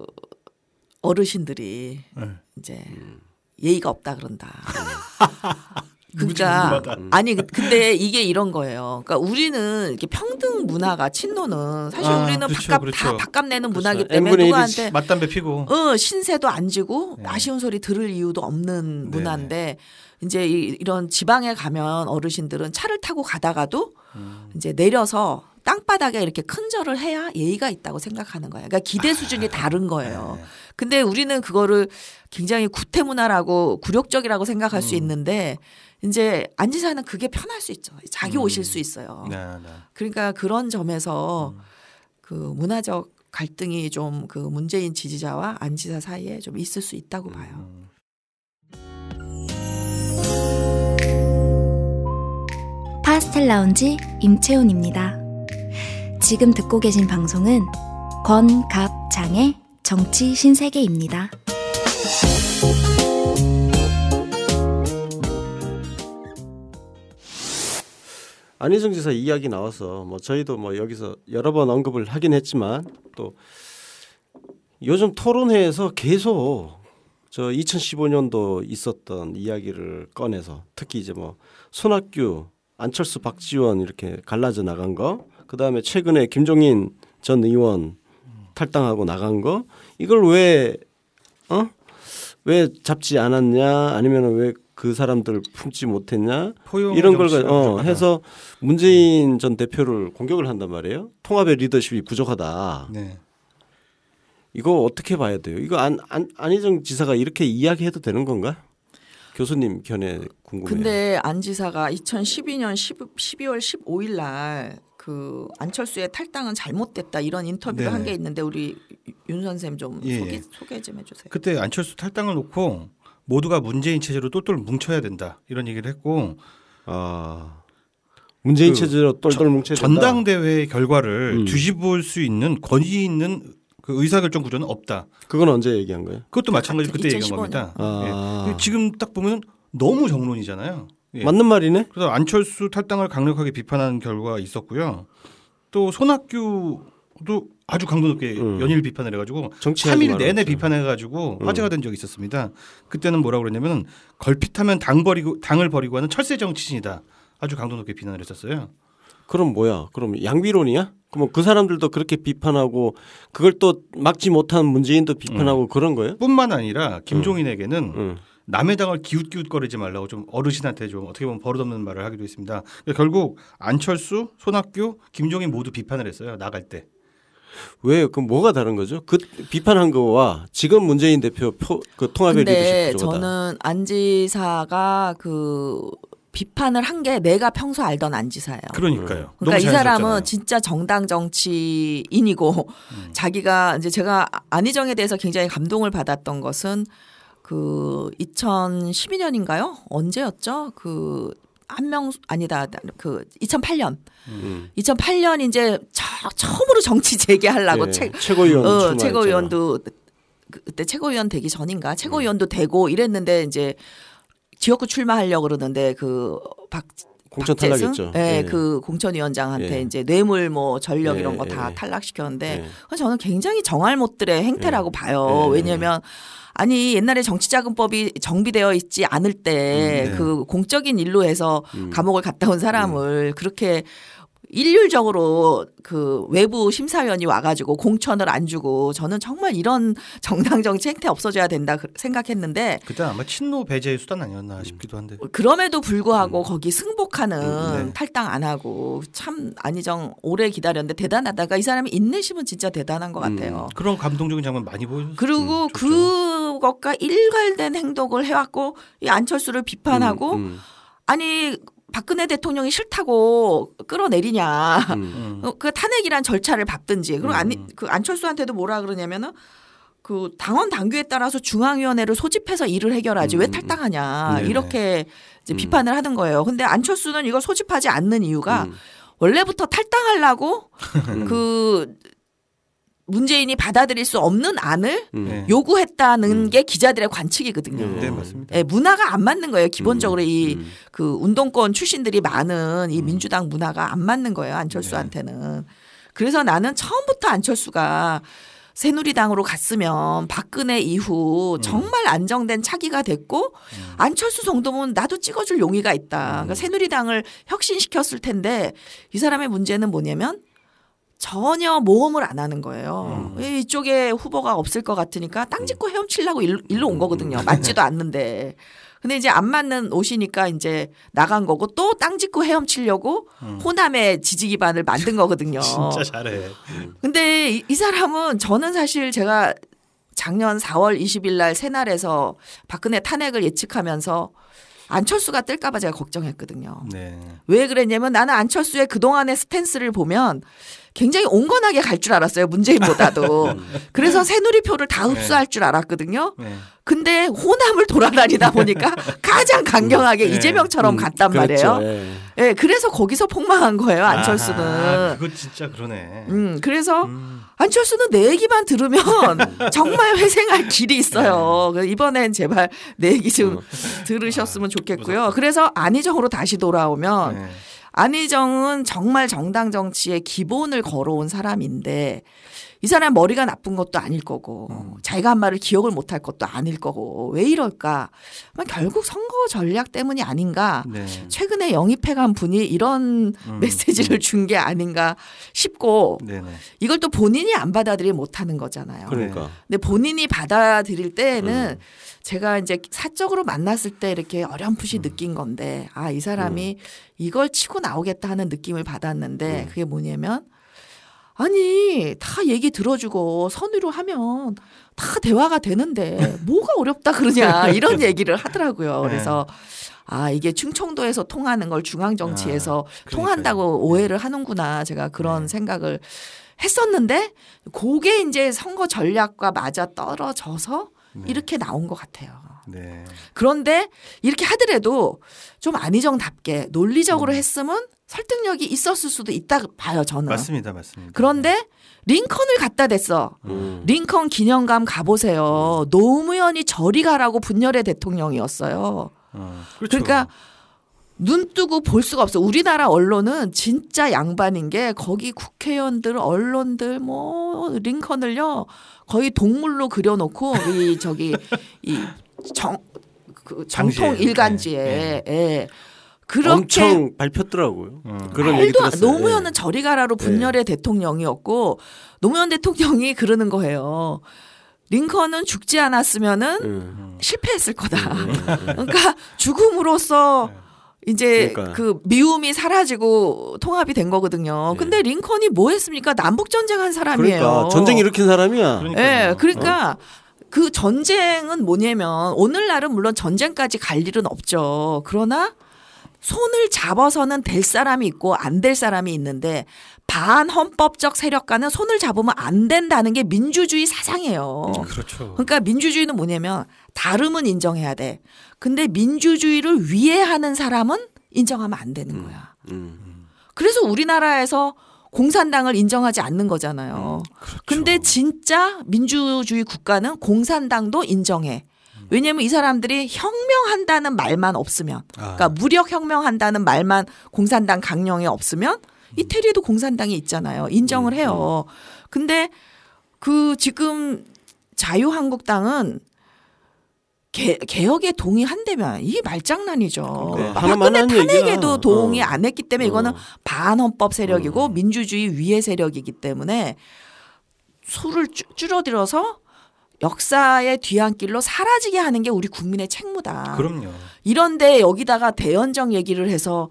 어르신들이 네. 이제 음. 예의가 없다 그런다. 그러니까. 아니 그- 근데 이게 이런 거예요. 그러니까 우리는 이렇게 평등 문화가 친노는 사실 아, 우리는 그렇죠, 밥값 그렇죠. 다 밥값 내는 문화기 그렇죠. 때문에 누구한테 맞담배 피고 어 신세도 안 지고 네. 아쉬운 소리 들을 이유도 없는 네. 문화인데 이제 이- 이런 지방에 가면 어르신들은 차를 타고 가다가도 음. 이제 내려서 땅바닥에 이렇게 큰 절을 해야 예의가 있다고 생각하는 거예요. 그러니까 기대 수준이 다른 거예요. 네. 근데 우리는 그거를 굉장히 구태 문화라고 굴욕적이라고 생각할 수 음. 있는데 이제 안지사는 그게 편할 수 있죠. 자기 음. 오실 수 있어요. 네, 네. 그러니까 그런 점에서 음. 그 문화적 갈등이 좀 그 문재인 지지자와 안 지사 사이에 좀 있을 수 있다고 봐요. 음. 파스텔 라운지 임채훈입니다. 지금 듣고 계신 방송은 권 갑 장의 정치 신세계입니다. 안희정 지사 이야기 나와서 뭐 저희도 뭐 여기서 여러 번 언급을 하긴 했지만 또 요즘 토론회에서 계속 저 2015년도 있었던 이야기를 꺼내서 특히 이제 뭐 손학규, 안철수, 박지원 이렇게 갈라져 나간 거, 그 다음에 최근에 김종인 전 의원 탈당하고 나간 거 이걸 왜 어? 왜 잡지 않았냐 아니면 왜 그 사람들 품지 못했냐 이런 걸 어. 해서 문재인 전 대표를 공격을 한단 말이에요. 통합의 리더십이 부족하다. 네. 이거 어떻게 봐야 돼요? 이거 안, 안 안희정 지사가 이렇게 이야기해도 되는 건가? 교수님 견해 궁금해요. 근데 안 지사가 2012년 10, 12월 15일 날 그 안철수의 탈당은 잘못됐다 이런 인터뷰를 네. 한게 있는데 우리 윤 선생 좀 예, 소개 예. 소개 좀 해주세요. 그때 안철수 탈당을 놓고 모두가 문재인 체제로 똘똘 뭉쳐야 된다 이런 얘기를 했고 아 문재인 그 체제로 똘똘 뭉쳐 전당대회 결과를 음. 뒤집을 수 있는 권위 있는 그 의사결정 구조는 없다. 그건 언제 얘기한 거예요? 그것도 마찬가지로 그때 얘기한 2015 년. 겁니다. 아. 예. 지금 딱 보면 너무 정론이잖아요. 예. 맞는 말이네. 그래서 안철수 탈당을 강력하게 비판한 결과가 있었고요. 또 손학규 도 아주 강도 높게 음. 연일 비판을 해가지고 정치하지 3일 말아라 내내. 비판해가지고 음. 화제가 된 적이 있었습니다. 그때는 뭐라고 그랬냐면 걸핏하면 당 버리고 당을 버리고 하는 철새 정치인이다. 아주 강도 높게 비난을 했었어요. 그럼 뭐야? 그럼 양비론이야? 그럼 그 사람들도 그렇게 비판하고 그걸 또 막지 못한 문재인도 비판하고 그런 거예요? 뿐만 아니라 김종인에게는 응. 남의 당을 기웃기웃거리지 말라고 좀 어르신한테 좀 어떻게 보면 버릇없는 말을 하기도 했습니다. 그러니까 결국 안철수, 손학규, 김종인 모두 비판을 했어요. 나갈 때. 왜 그럼 뭐가 다른 거죠? 그 비판한 거와 지금 문재인 대표 표, 그 통합의 근데 리더십 구조가 다. 저는 안 지사가 그 비판을 한 게 내가 평소 알던 안 지사예요. 그러니까요. 그러니까 너무 이 사람은. 진짜 정당 정치인이고 음. 자기가 이제 제가 안희정에 대해서 굉장히 감동을 받았던 것은 그 2012년인가요? 언제였죠? 그 한명수 아니다 그 2008년 음. 2008년 이제 처, 처음으로 정치 재개하려고 예, 책 최고위원 어. 최고위원도 그- 그때 최고위원 되기 전인가 최고위원도 되고 이랬는데 이제 지역구 출마하려고 그러는데 그 박 공천 탈락했죠. 예, 예. 그 공천위원장한테 예. 이제 뇌물 뭐 전력 예, 이런 거다 예. 탈락시켰는데 예. 저는 굉장히 정알못들의 행태라고 예. 봐요. 예. 왜냐하면 아니 옛날에 정치자금법이 정비되어 있지 않을 때 음, 네. 그 공적인 일로 해서 음. 감옥을 갔다 온 사람을 그렇게 일률적으로 그 외부 심사위원이 와가지고 공천을 안 주고 저는 정말 이런 정당 정치 행태 없어져야 된다 그- 생각했는데 그때 아마 친노 배제의 수단 아니었나 싶기도 한데. 그럼에도 불구하고 거기 승복하는 음, 네. 탈당 안 하고 참 안희정 오래 기다렸는데 대단하다가 이 사람이 인내심은 진짜 대단한 것 같아요. 그런 감동적인 장면 많이 보여줬어요. 그리고 음. 그것과 일관된 행동을 해왔고 이 안철수를 비판하고 음, 음, 아니 박근혜 대통령이 싫다고 끌어내리냐. 음. 음. 어, 그 탄핵이란 절차를 밟든지 그리고 안, 음. 그 안철수한테도 뭐라 그러냐면은 그 당원 당규에 따라서 중앙위원회를 소집해서 일을 해결하지 왜 음. 탈당하냐 네네. 이렇게 이제 음. 비판을 하는 거예요. 근데 안철수는 이걸 소집하지 않는 이유가 음. 원래부터 탈당하려고 음. 그 문재인이 받아들일 수 없는 안을 음. 네. 요구했다는 음. 게 기자들의 관측이거든요. 음. 네 맞습니다. 예, 문화가 안 맞는 거예요. 기본적으로 이 음. 그 운동권 출신들이 많은 이 음. 민주당 문화가 안 맞는 거예요. 네. 안철수한테는. 그래서 나는 처음부터 안철수가 새누리당으로 갔으면 박근혜 음. 이후 정말 안정된 차기가 됐고 안철수 정도면 나도 찍어줄 용의가 있다. 음. 그러니까 새누리당을 혁신시켰을 텐데 이 사람의 문제는 뭐냐면 전혀 모험을 안 하는 거예요. 음. 이쪽에 후보가 없을 것 같으니까 땅 짓고 헤엄치려고 일로, 일로 온 거거든요. 맞지도 않는데. 근데 이제 안 맞는 옷이니까 이제 나간 거고 또 땅 짓고 헤엄치려고 호남의 지지 기 반을 만든 거거든요. 진짜 잘해. 근데 이, 이 사람은 저는 사실 제가 작년 4월 20일 날 새날에서 박근혜 탄핵을 예측하면서 안철수가 뜰까봐 제가 걱정했거든요. 네. 왜 그랬냐면 나는 안철수의 그동안의 스탠스를 보면 굉장히 온건하게 갈 줄 알았어요. 문재인보다도. 그래서 새누리표를 다 흡수할 줄 알았거든요. 네. 근데 호남을 돌아다니다 보니까 가장 강경하게 네. 이재명처럼 음, 갔단 그렇죠. 말이에요. 예. 예, 그래서 거기서 폭망한 거예요. 안철수는. 아, 그거 진짜 그러네. 음, 그래서 음. 안철수는 내 얘기만 들으면 정말 회생할 길이 있어요. 그래서 이번엔 제발 내 얘기 좀 들으셨으면 좋겠고요. 그래서 안희정으로 다시 돌아오면 네. 안희정은 정말 정당 정치의 기본을 걸어온 사람인데 이 사람 머리가 나쁜 것도 아닐 거고 자기가 한 말을 기억을 못할 것도 아닐 거고 왜 이럴까? 결국 선거 전략 때문이 아닌가? 네. 최근에 영입해간 분이 이런 음. 메시지를 준 게 아닌가 싶고 네네. 이걸 또 본인이 안 받아들이 못하는 거잖아요. 그러니까. 근데 본인이 받아들일 때는 음. 제가 이제 사적으로 만났을 때 이렇게 음. 어렴풋이 느낀 건데 아 이 사람이 이걸 치고 나오겠다 하는 느낌을 받았는데 음. 그게 뭐냐면 아니 다 얘기 들어주고 선의로 하면 다 대화가 되는데 뭐가 어렵다 그러냐 이런 얘기를 하더라고요. 네. 그래서 아 이게 충청도에서 통하는 걸 중앙 정치에서 아, 통한다고 그러니까요. 오해를 하는구나 제가 그런 네. 생각을 했었는데 그게 이제 선거 전략과 맞아 떨어져서 네. 이렇게 나온 것 같아요. 네. 그런데 이렇게 하더라도 좀 안희정답게 논리적으로 음. 했으면 설득력이 있었을 수도 있다 봐요 저는. 맞습니다, 맞습니다. 그런데 링컨을 갖다 댔어. 음. 링컨 기념관 가보세요. 노무현이 저리 가라고 분열의 대통령이었어요. 어, 그렇죠. 그러니까 눈 뜨고 볼 수가 없어. 우리나라 언론은 진짜 양반인 게 거기 국회의원들, 언론들 뭐 링컨을요 거의 동물로 그려놓고 이 저기 이정 그 장시에. 정통 일간지에 네, 예. 그렇게 엄청 밟혔더라고요. 음. 그런 얘기 들었어요. 노무현은 예. 저리 가라로 분열의 대통령이었고 노무현 대통령이 그러는 거예요. 링컨은 죽지 않았으면은 음. 실패했을 거다. 그러니까 죽음으로써 이제 그러니까. 그 미움이 사라지고 통합이 된 거거든요. 예. 근데 링컨이 뭐 했습니까? 남북 전쟁 한 사람이에요. 그러니까 전쟁 일으킨 사람이야. 예, 그러니까 그 전쟁은 뭐냐면 오늘날은 물론 전쟁까지 갈 일은 없죠. 그러나 손을 잡아서는 될 사람이 있고 안 될 사람이 있는데 반헌법적 세력과는 손을 잡으면 안 된다는 게 민주주의 사상이에요. 그렇죠. 그러니까 민주주의는 뭐냐면 다름은 인정해야 돼. 근데 민주주의를 위해하는 사람은 인정하면 안 되는 거야. 음. 그래서 우리나라에서 공산당을 인정하지 않는 거잖아요. 그렇죠. 근데 진짜 민주주의 국가는 공산당도 인정해. 왜냐면 이 사람들이 혁명한다는 말만 없으면, 아. 그러니까 무력 혁명한다는 말만 공산당 강령에 없으면 이태리에도 공산당이 있잖아요. 인정을 해요. 근데 그 지금 자유한국당은 개, 개혁에 동의한다면 이게 말장난이죠. 네, 박근혜 탄핵에도. 동의 어. 안 했기 때문에 이거는 어. 반헌법 세력이고 어. 민주주의 위의 세력이기 때문에 수를 줄- 줄어들어서 역사의 뒤안길로 사라지게 하는 게 우리 국민의 책무다. 그럼요. 이런데 여기다가 대연정 얘기를 해서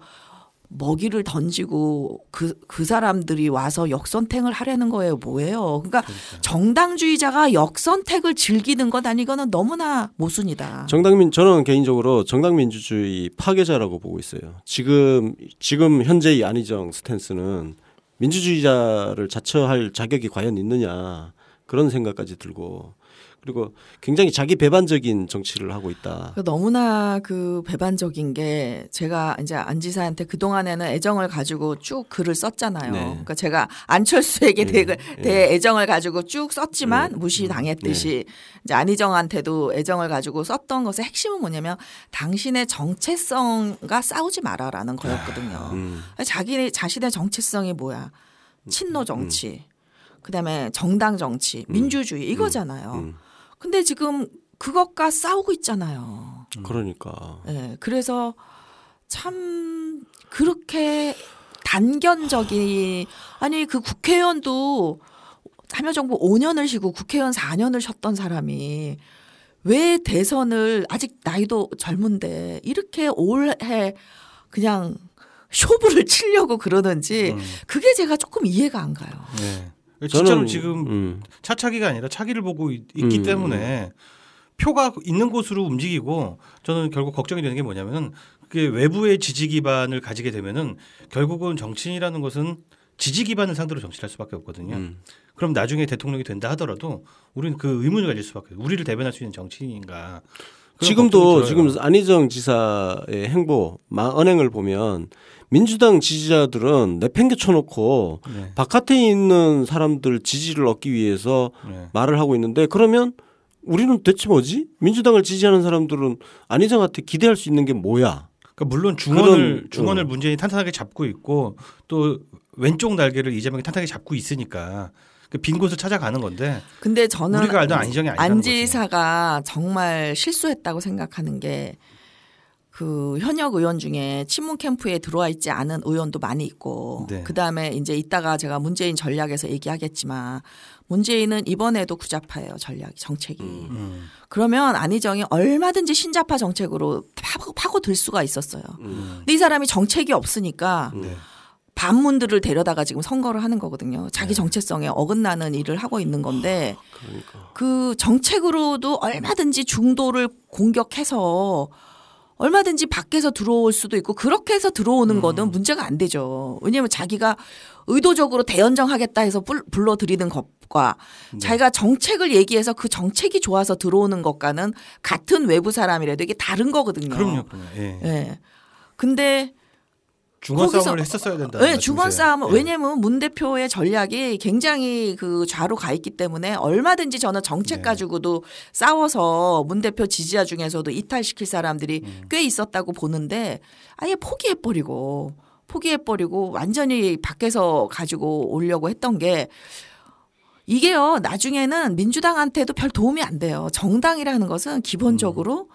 먹이를 던지고 그, 그 사람들이 와서 역선택을 하려는 거예요. 뭐예요? 그러니까 정당주의자가 역선택을 즐기는 것 아니 이거는 너무나 모순이다. 정당민 저는 개인적으로 정당민주주의 파괴자라고 보고 있어요. 지금 지금 현재 이 안희정 스탠스는 민주주의자를 자처할 자격이 과연 있느냐 그런 생각까지 들고 그리고 굉장히 자기 배반적인 정치를 하고 있다. 그 너무나 그 배반적인 게 제가 이제 안 지사한테 그 동안에는 애정을 가지고 쭉 글을 썼잖아요. 네. 그러니까 제가 안철수에게 예, 대해, 예. 대해 애정을 가지고 쭉 썼지만 예, 무시당했듯이 이제 안희정한테도 애정을 가지고 썼던 것의 핵심은 뭐냐면 당신의 정체성과 싸우지 마라라는 거였거든요. 음. 자기 자신의 정체성이 뭐야? 친노 정치. 그다음에 정당 정치, 민주주의 이거잖아요. 음. 근데 지금 그것과 싸우고 있잖아요. 그러니까 예. 그래서 참 그렇게 단견적이 아니 그 국회의원도 참여정부 5년을 쉬고 국회의원 4년을 쉬었던 사람이 왜 대선을 아직 나이도 젊은데 이렇게 올해 그냥 쇼부를 치려고 그러는지 음. 그게 제가 조금 이해가 안 가요. 네. 진짜로 저는 지금 음. 차차기가 아니라 차기를 보고 있, 기 음. 때문에 표가 있는 곳으로 움직이고 저는 결국 걱정이 되는 게 뭐냐면은 그게 외부의 지지 기반을 가지게 되면은 결국은 정치인이라는 것은 지지 기반을 상대로 정치를 할 수밖에 없거든요. 음. 그럼 나중에 대통령이 된다 하더라도 우리는 그 의문을 가질 수밖에 없어요. 우리를 대변할 수 있는 정치인인가. 지금도 지금. 안희정 지사의 행보 마- 언행을 보면 민주당 지지자들은 내팽개쳐 놓고 네. 바깥에 있는 사람들 지지를 얻기 위해서 네. 말을 하고 있는데 그러면 우리는 대체 뭐지? 민주당을 지지하는 사람들은 안희정한테 기대할 수 있는 게 뭐야? 그러니까 물론 중원을 그런, 중원을 어. 문재인이 탄탄하게 잡고 있고 또 왼쪽 날개를 이재명이 탄탄하게 잡고 있으니까 그 빈 곳을 찾아가는 건데 근데 저는 우리가 알던 안희정이 아니라는 안 거지. 정말 실수했다고 생각하는 게 그 현역 의원 중에 친문 캠프에 들어와 있지 않은 의원도 많이 있고 네. 그다음에 이제 이따가 제가 문재인 전략에서 얘기하겠지만 문재인은 이번에도 구자파예요 전략 정책이 음. 그러면 안희정이 얼마든지 신자파 정책으로 파고, 파고 들 수가 있었어요 음. 근데 이 사람이 정책이 없으니까 네. 반문들을 데려다가 지금 선거를 하는 거거든요. 자기 네. 정체성에 어긋나는 일을 하고 있는 건데 그러니까. 그 정책으로도 얼마든지 중도를 공격해서 얼마든지 밖에서 들어올 수도 있고 그렇게 해서 들어오는 거는 문제가 안 되죠. 왜냐하면 자기가 의도적으로 대연정하겠다 해서 불- 불러들이는 것과 자기가 정책을 얘기해서 그 정책이 좋아서 들어오는 것과는 같은 외부 사람이라도 이게 다른 거거든요. 그럼요. 예. 예. 근데 중원 싸움을 했었어야 된다. 네, 중원 싸움은 예. 왜냐면 문 대표의 전략이 굉장히 그 좌로 가 있기 때문에 얼마든지 저는 정책 네. 가지고도 싸워서 문 대표 지지자 중에서도 이탈시킬 사람들이 음. 꽤 있었다고 보는데 아예 포기해 버리고 포기해 버리고 완전히 밖에서 가지고 오려고 했던 게 이게요 나중에는 민주당한테도 별 도움이 안 돼요 정당이라는 것은 기본적으로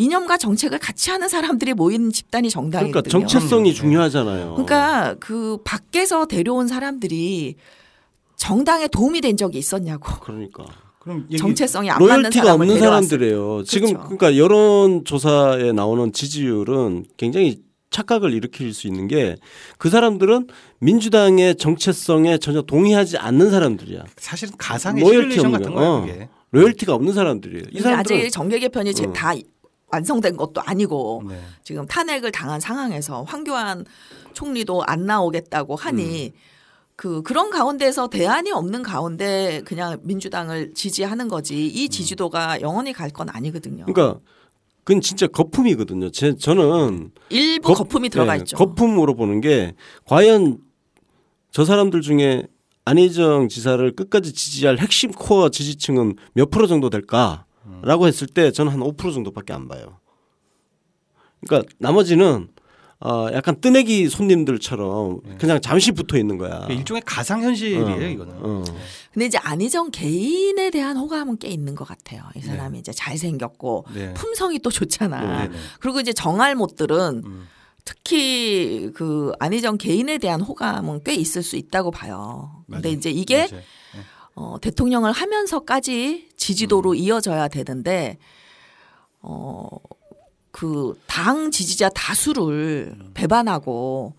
이념과 정책을 같이 하는 사람들이 모이는 집단이 정당이거든요. 그러니까 정체성이 네. 중요하잖아요. 그러니까 그 밖에서 데려온 사람들이 정당에 도움이 된 적이 있었냐고. 그러니까 그럼 정체성이 안 맞는 로열티가 사람을 없는. 사람들이에요. 지금 그렇죠. 그러니까 여론 조사에 나오는 지지율은 굉장히 착각을 일으킬 수 있는 게 그 사람들은 민주당의 정체성에 전혀 동의하지 않는 사람들이야. 사실은 가상의 로열티 같은 거. 거예요. 어. 로열티가 없는 사람들이에요. 이 사람들은 아직 정계 개편이 제- 어. 다 완성된 것도 아니고 네. 지금 탄핵을 당한 상황에서 황교안 총리도 안 나오겠다고 하니 음. 그 그런 가운데서 대안이 없는 가운데 그냥 민주당을 지지하는 거지 이 지지도가 영원히 갈 건 아니거든요. 음. 그러니까 그건 진짜 거품이거든요. 제 저는 일부 거- 거품이 들어가 네, 있죠. 거품으로 보는 게 과연 저 사람들 중에 안희정 지사를 끝까지 지지할 핵심 코어 지지층은 몇 프로 정도 될까 라고 했을 때 저는 한 5% 정도밖에 안 봐요. 그러니까 나머지는 어 약간 뜨내기 손님들처럼 그냥 잠시 붙어 있는 거야. 그 일종의 가상 현실이에요, 어, 이거는. 어. 근데 이제 안희정 개인에 대한 호감은 꽤 있는 것 같아요. 이 사람이 이제 잘생겼고 네. 품성이 또 좋잖아. 네, 네. 그리고 이제 정알못들은 음. 특히 그 안희정 개인에 대한 호감은 꽤 있을 수 있다고 봐요. 근데 맞아요. 이제 이게 맞아요. 어, 대통령을 하면서까지 음. 지지도로 이어져야 되는데 어, 그 당 지지자 다수를 음. 배반하고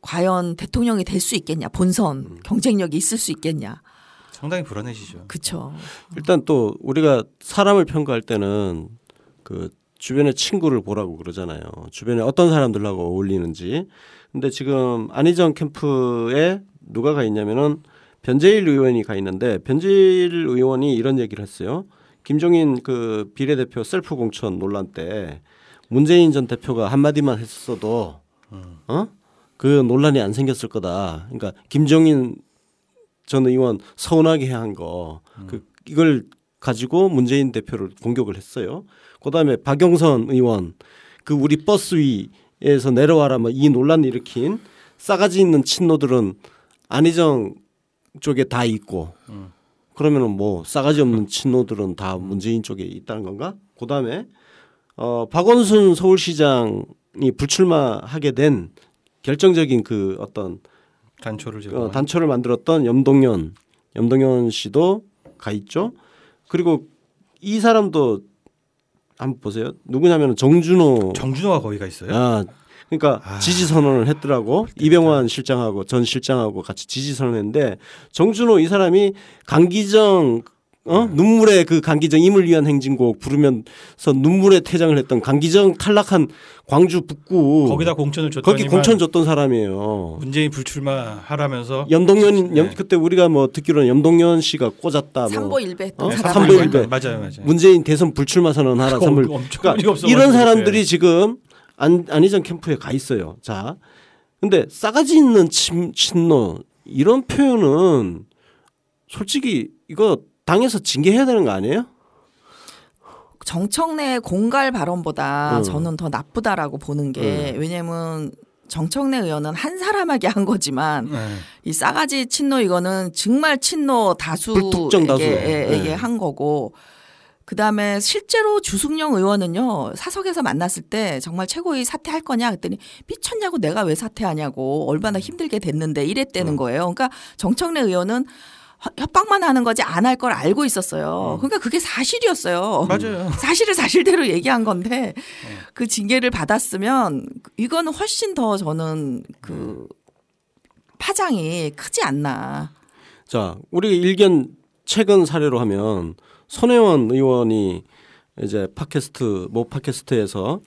과연 대통령이 될 수 있겠냐 본선 음. 경쟁력이 있을 수 있겠냐 상당히 불안해지죠. 그쵸 일단 또 우리가 사람을 평가할 때는 그 주변의 친구를 보라고 그러잖아요. 주변에 어떤 사람들하고 어울리는지. 근데 지금 안희정 캠프에 누가 가 있냐면은 변재일 의원이 가 있는데 변재일 의원이 이런 얘기를 했어요. 김종인 그 비례대표 셀프 공천 논란 때 문재인 전 대표가 한마디만 했어도 어? 그 논란이 안 생겼을 거다. 그러니까 김종인 전 의원 서운하게 한 거, 그 이걸 가지고 문재인 대표를 공격을 했어요. 그다음에 박영선 의원, 그 우리 버스 위에서 내려와라 뭐 이 논란 일으킨 싸가지 있는 친노들은 안희정 쪽에 다 있고, 그러면은 뭐 싸가지 없는 친노들은 다 문재인 쪽에 있다는 건가? 그다음에 어 박원순 서울시장이 불출마하게 된 결정적인 그 어떤 단초를. 어, 단초를 만들었던 염동연 염동연 씨도 가 있죠. 그리고 이 사람도 한번 보세요. 누구냐면 정준호. 정준호가 거기 가 있어요. 아, 그러니까 아. 지지 선언을 했더라고. 이병환 실장하고 전 실장하고 같이 지지 선언했는데 정준호 이 사람이 강기정 어 네. 눈물의 그 강기정 임을 위한 행진곡 부르면서 눈물의 퇴장을 했던 강기정 탈락한 광주 북구 거기다 공천을 줬더니 거기 공천 줬던 사람이에요. 문재인 불출마 하라면서 염동연 네. 염, 그때 우리가 뭐 듣기로는 염동연 씨가 꽂았다 뭐 삼보 일배 어? 네, 삼보? 일배. 맞아요, 맞아요. 문재인 대선 불출마 선언하라. 엄청 그러니까 이런. 사람들이 지금 안 안희정 캠프에 가 있어요. 자, 근데 싸가지 있는 친, 친노 이런 표현은 솔직히 이거 당에서 징계해야 되는 거 아니에요? 정청래 공갈 발언보다 음. 저는 더 나쁘다라고 보는 게 왜냐면 정청래 의원은 한 사람에게 한 거지만 네. 이 싸가지 친노 이거는 정말 친노 불특정 다수. 다수에게 네. 한 거고 그 다음에 실제로 주승용 의원은요 사석에서 만났을 때 정말 최고위 사퇴할 거냐 그랬더니 미쳤냐고 내가 왜 사퇴하냐고 얼마나 힘들게 됐는데 이랬다는 거예요. 그러니까 정청래 의원은 허- 협박만 하는 거지 안 할 걸 알고 있었어요. 그러니까 그게 사실이었어요. 맞아요. 사실을 사실대로 얘기한 건데 그 징계를 받았으면 이거는 훨씬 더 저는 그 파장이 크지 않나. 자, 우리 일견 최근 사례로 하면 손혜원 의원이 이제 팟캐스트 모 팟캐스트에서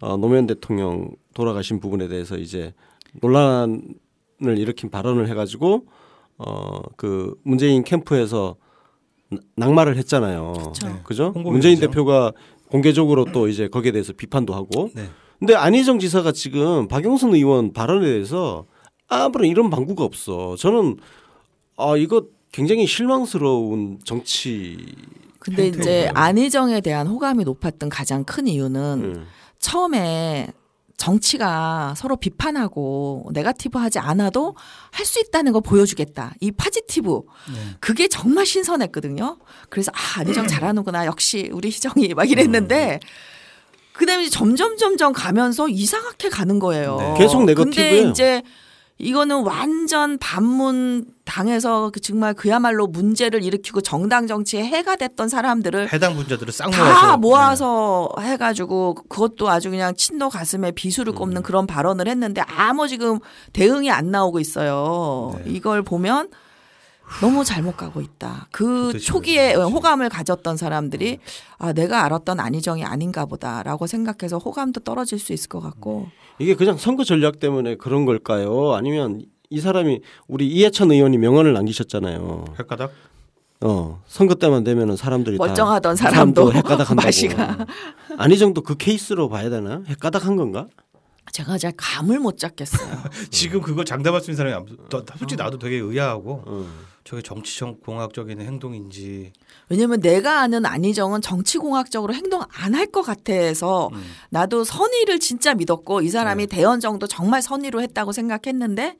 어, 노무현 대통령 돌아가신 부분에 대해서 이제 논란을 일으킨 발언을 해가지고 어그 문재인 캠프에서 나- 낙마를 했잖아요. 그쵸. 그죠? 홍보비리죠. 문재인 대표가 공개적으로 또 이제 거기에 대해서 비판도 하고. 네. 근데 안희정 지사가 지금 박영선 의원 발언에 대해서 아무런 이런 방구가 없어. 저는 아 이거 굉장히 실망스러운 정치. 근데 행태인 이제 거예요. 안희정에 대한 호감이 높았던 가장 큰 이유는 음. 처음에 정치가 서로 비판하고 negative 하지 않아도 할 수 있다는 걸 보여주겠다. 이 positive. 네. 그게 정말 신선했거든요. 그래서 아, 안희정 잘하는구나. 역시 우리 희정이 막 이랬는데 그 다음에 이제 점점 점점 가면서 이상하게 가는 거예요. 네. 계속 근데 negative예요. 이제 이거는 완전 반문 당해서 그 정말 그야말로 문제를 일으키고 정당 정치에 해가 됐던 사람들을 해당 분자들을 싹 다 모아서 네. 모아서 해가지고 그것도 아주 그냥 친노 가슴에 비수를 꼽는 음. 그런 발언을 했는데 아무 지금 대응이 안 나오고 있어요. 네. 이걸 보면 너무 잘못 가고 있다. 그 도대체 초기에? 호감을 가졌던 사람들이 아 내가 알았던 안희정이 아닌가 보다라고 생각해서 호감도 떨어질 수 있을 것 같고 이게 그냥 선거 전략 때문에 그런 걸까요? 아니면 이 사람이 우리 이해찬 의원이 명언을 남기셨잖아요. 헷가닥 어 선거 때만 되면은 사람들이 다 멀쩡하던 사람도 헷가닥 한다고. 맛이가 안희정도 그 케이스로 봐야 되나? 헷가닥 한 건가? 제가 잘 감을 못 잡겠어요. 지금 그거 장담할 수 있는 사람이 더- 솔직히 나도 되게 의아하고 어. 저게 정치적 공학적인 행동인지 왜냐면 내가 아는 안희정은 정치공학적으로 행동 안 할 것 같아서 음. 나도 선의를 진짜 믿었고 이 사람이 대연정도 정말 선의로 했다고 생각했는데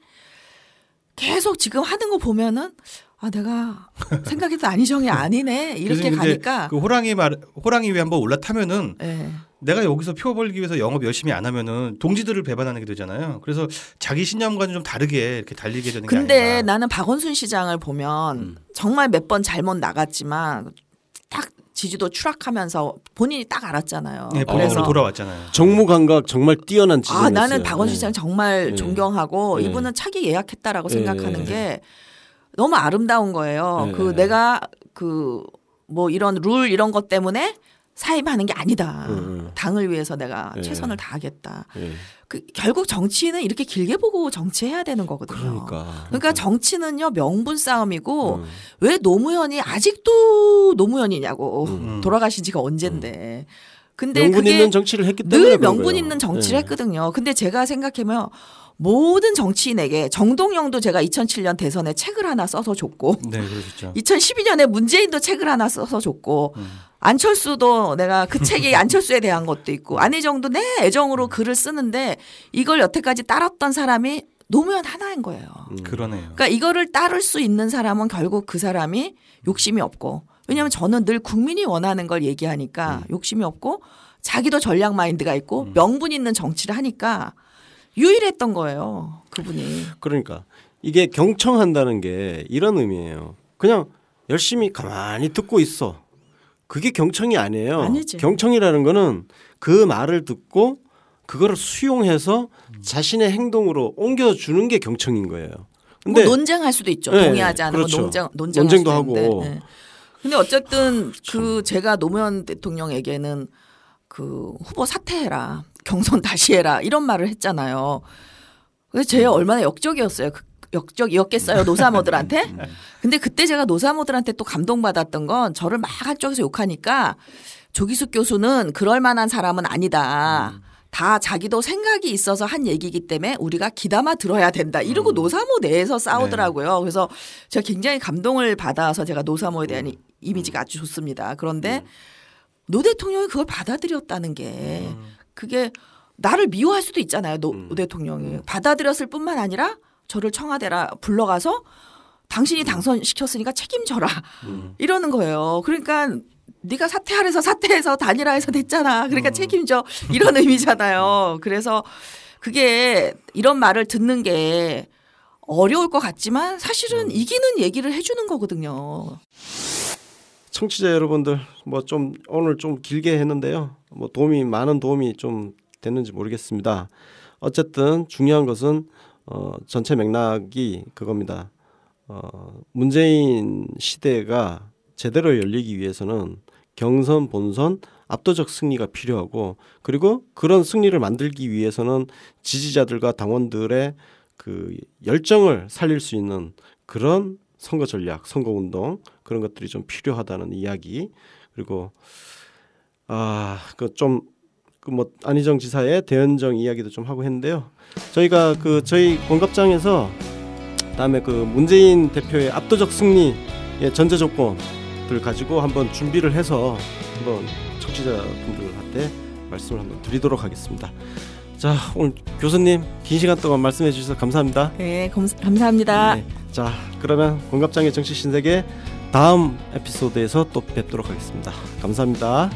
계속 지금 하는 거 보면은 아 내가 생각했던 안희정이 아니네 이렇게 근데 가니까 그 호랑이 말 호랑이 위에 한번 올라타면은 예. 내가 여기서 표 벌기 위해서 영업 열심히 안 하면은 동지들을 배반하는 게 되잖아요. 그래서 자기 신념과는 좀 다르게 이렇게 달리게 되는 게 근데. 나는 박원순 시장을 보면 음. 정말 몇 번 잘못 나갔지만 딱 지지도 추락하면서 본인이 딱 알았잖아요. 네, 그래서 본인으로 돌아왔잖아요. 정무 감각 정말 뛰어난 지지였어요. 아 나는 박원순 시장 정말 네. 존경하고 네. 이분은 차기 예약했다라고 네. 생각하는 게 너무 아름다운 거예요. 네. 그 내가 그 뭐 이런 룰 이런 것 때문에 사임하는 게 아니다. 음. 당을 위해서 내가 네. 최선을 다하겠다. 예. 그 결국 정치는 이렇게 길게 보고 정치해야 되는 거거든요. 그러니까. 그러니까 정치는요 명분 싸움이고 음. 왜 노무현이 아직도 노무현이냐고 음. 돌아가신 지가 언젠데. 근데 명분 그게 있는 정치를 했기 때문에 늘 명분 거예요. 있는 정치를 예. 했거든요. 근데 제가 생각하면 모든 정치인에게 정동영도 제가 2007년 대선에 책을 하나 써서 줬고 네, 그러셨죠. 2012년에 문재인도 책을 하나 써서 줬고 음. 안철수도 내가 그 책이 안철수에 대한 것도 있고 안희정도 내 애정으로 글을 쓰는데 이걸 여태까지 따랐던 사람이 노무현 하나인 거예요. 음. 그러네요. 그러니까 이거를 따를 수 있는 사람은 결국 그 사람이 욕심이 없고 왜냐하면 저는 늘 국민이 원하는 걸 얘기하니까 욕심이 없고 자기도 전략 마인드가 있고 명분 있는 정치를 하니까 유일했던 거예요 그분이 그러니까 이게 경청한다는 게 이런 의미예요. 그냥 열심히 가만히 듣고 있어. 그게 경청이 아니에요. 아니지. 경청이라는 거는 그 말을 듣고 그거를 수용해서 자신의 행동으로 옮겨주는 게 경청인 거예요. 근데 뭐 논쟁할 수도 있죠 네, 동의하지 않으면 그렇죠. 논쟁 논쟁할 논쟁도 하고. 네. 근데 어쨌든 그 제가 노무현 대통령에게는 그 후보 사퇴해라 경선 다시 해라 이런 말을 했잖아요. 그래서 제 얼마나 역적이었어요. 그 역적이었겠어요 노사모들한테. 근데 그때 제가 노사모들한테 또 감동받았던 건 저를 막 한쪽에서 욕하니까 조기숙 교수는 그럴 만한 사람은 아니다. 다 자기도 생각이 있어서 한 얘기이기 때문에 우리가 귀담아 들어야 된다. 이러고 노사모 내에서 싸우더라고요. 그래서 제가 굉장히 감동을 받아서 제가 노사모에 대한 이- 이미지가 아주 좋습니다. 그런데 노 대통령이 그걸 받아들였다는 게 그게 나를 미워할 수도 있잖아요. 노 음. 대통령이 받아들였을 뿐만 아니라 저를 청와대로 불러가서 당신이 당선시켰으니까 책임져라 음. 이러는 거예요. 그러니까 네가 사퇴하래서 사퇴해서 다니라 해서 됐잖아. 그러니까 책임져 이런 의미잖아요. 그래서 그게 이런 말을 듣는 게 어려울 것 같지만 사실은 이기는 얘기를 해주는 거거든요. 청취자 여러분들 뭐 좀 오늘 좀 길게 했는데요. 뭐 도움이 많은 도움이 좀 됐는지 모르겠습니다. 어쨌든 중요한 것은 어, 전체 맥락이 그겁니다. 어, 문재인 시대가 제대로 열리기 위해서는 경선, 본선, 압도적 승리가 필요하고 그리고 그런 승리를 만들기 위해서는 지지자들과 당원들의 그 열정을 살릴 수 있는 그런 선거 전략, 선거 운동 그런 것들이 좀 필요하다는 이야기 그리고 아그 좀 그뭐 안희정 지사의 대연정 이야기도 좀 하고 했는데요. 저희가 그 저희 공갑장에서 다음에 그 문재인 대표의 압도적 승리의 전제 조건들 가지고 한번 준비를 해서 한번 청취자분들한테 말씀을 한번 드리도록 하겠습니다. 자 오늘 교수님 긴 시간 동안 말씀해 주셔서 감사합니다. 네, 감, 감사합니다. 네, 자 그러면 공갑장의 정치 신세계 다음 에피소드에서 또 뵙도록 하겠습니다. 감사합니다.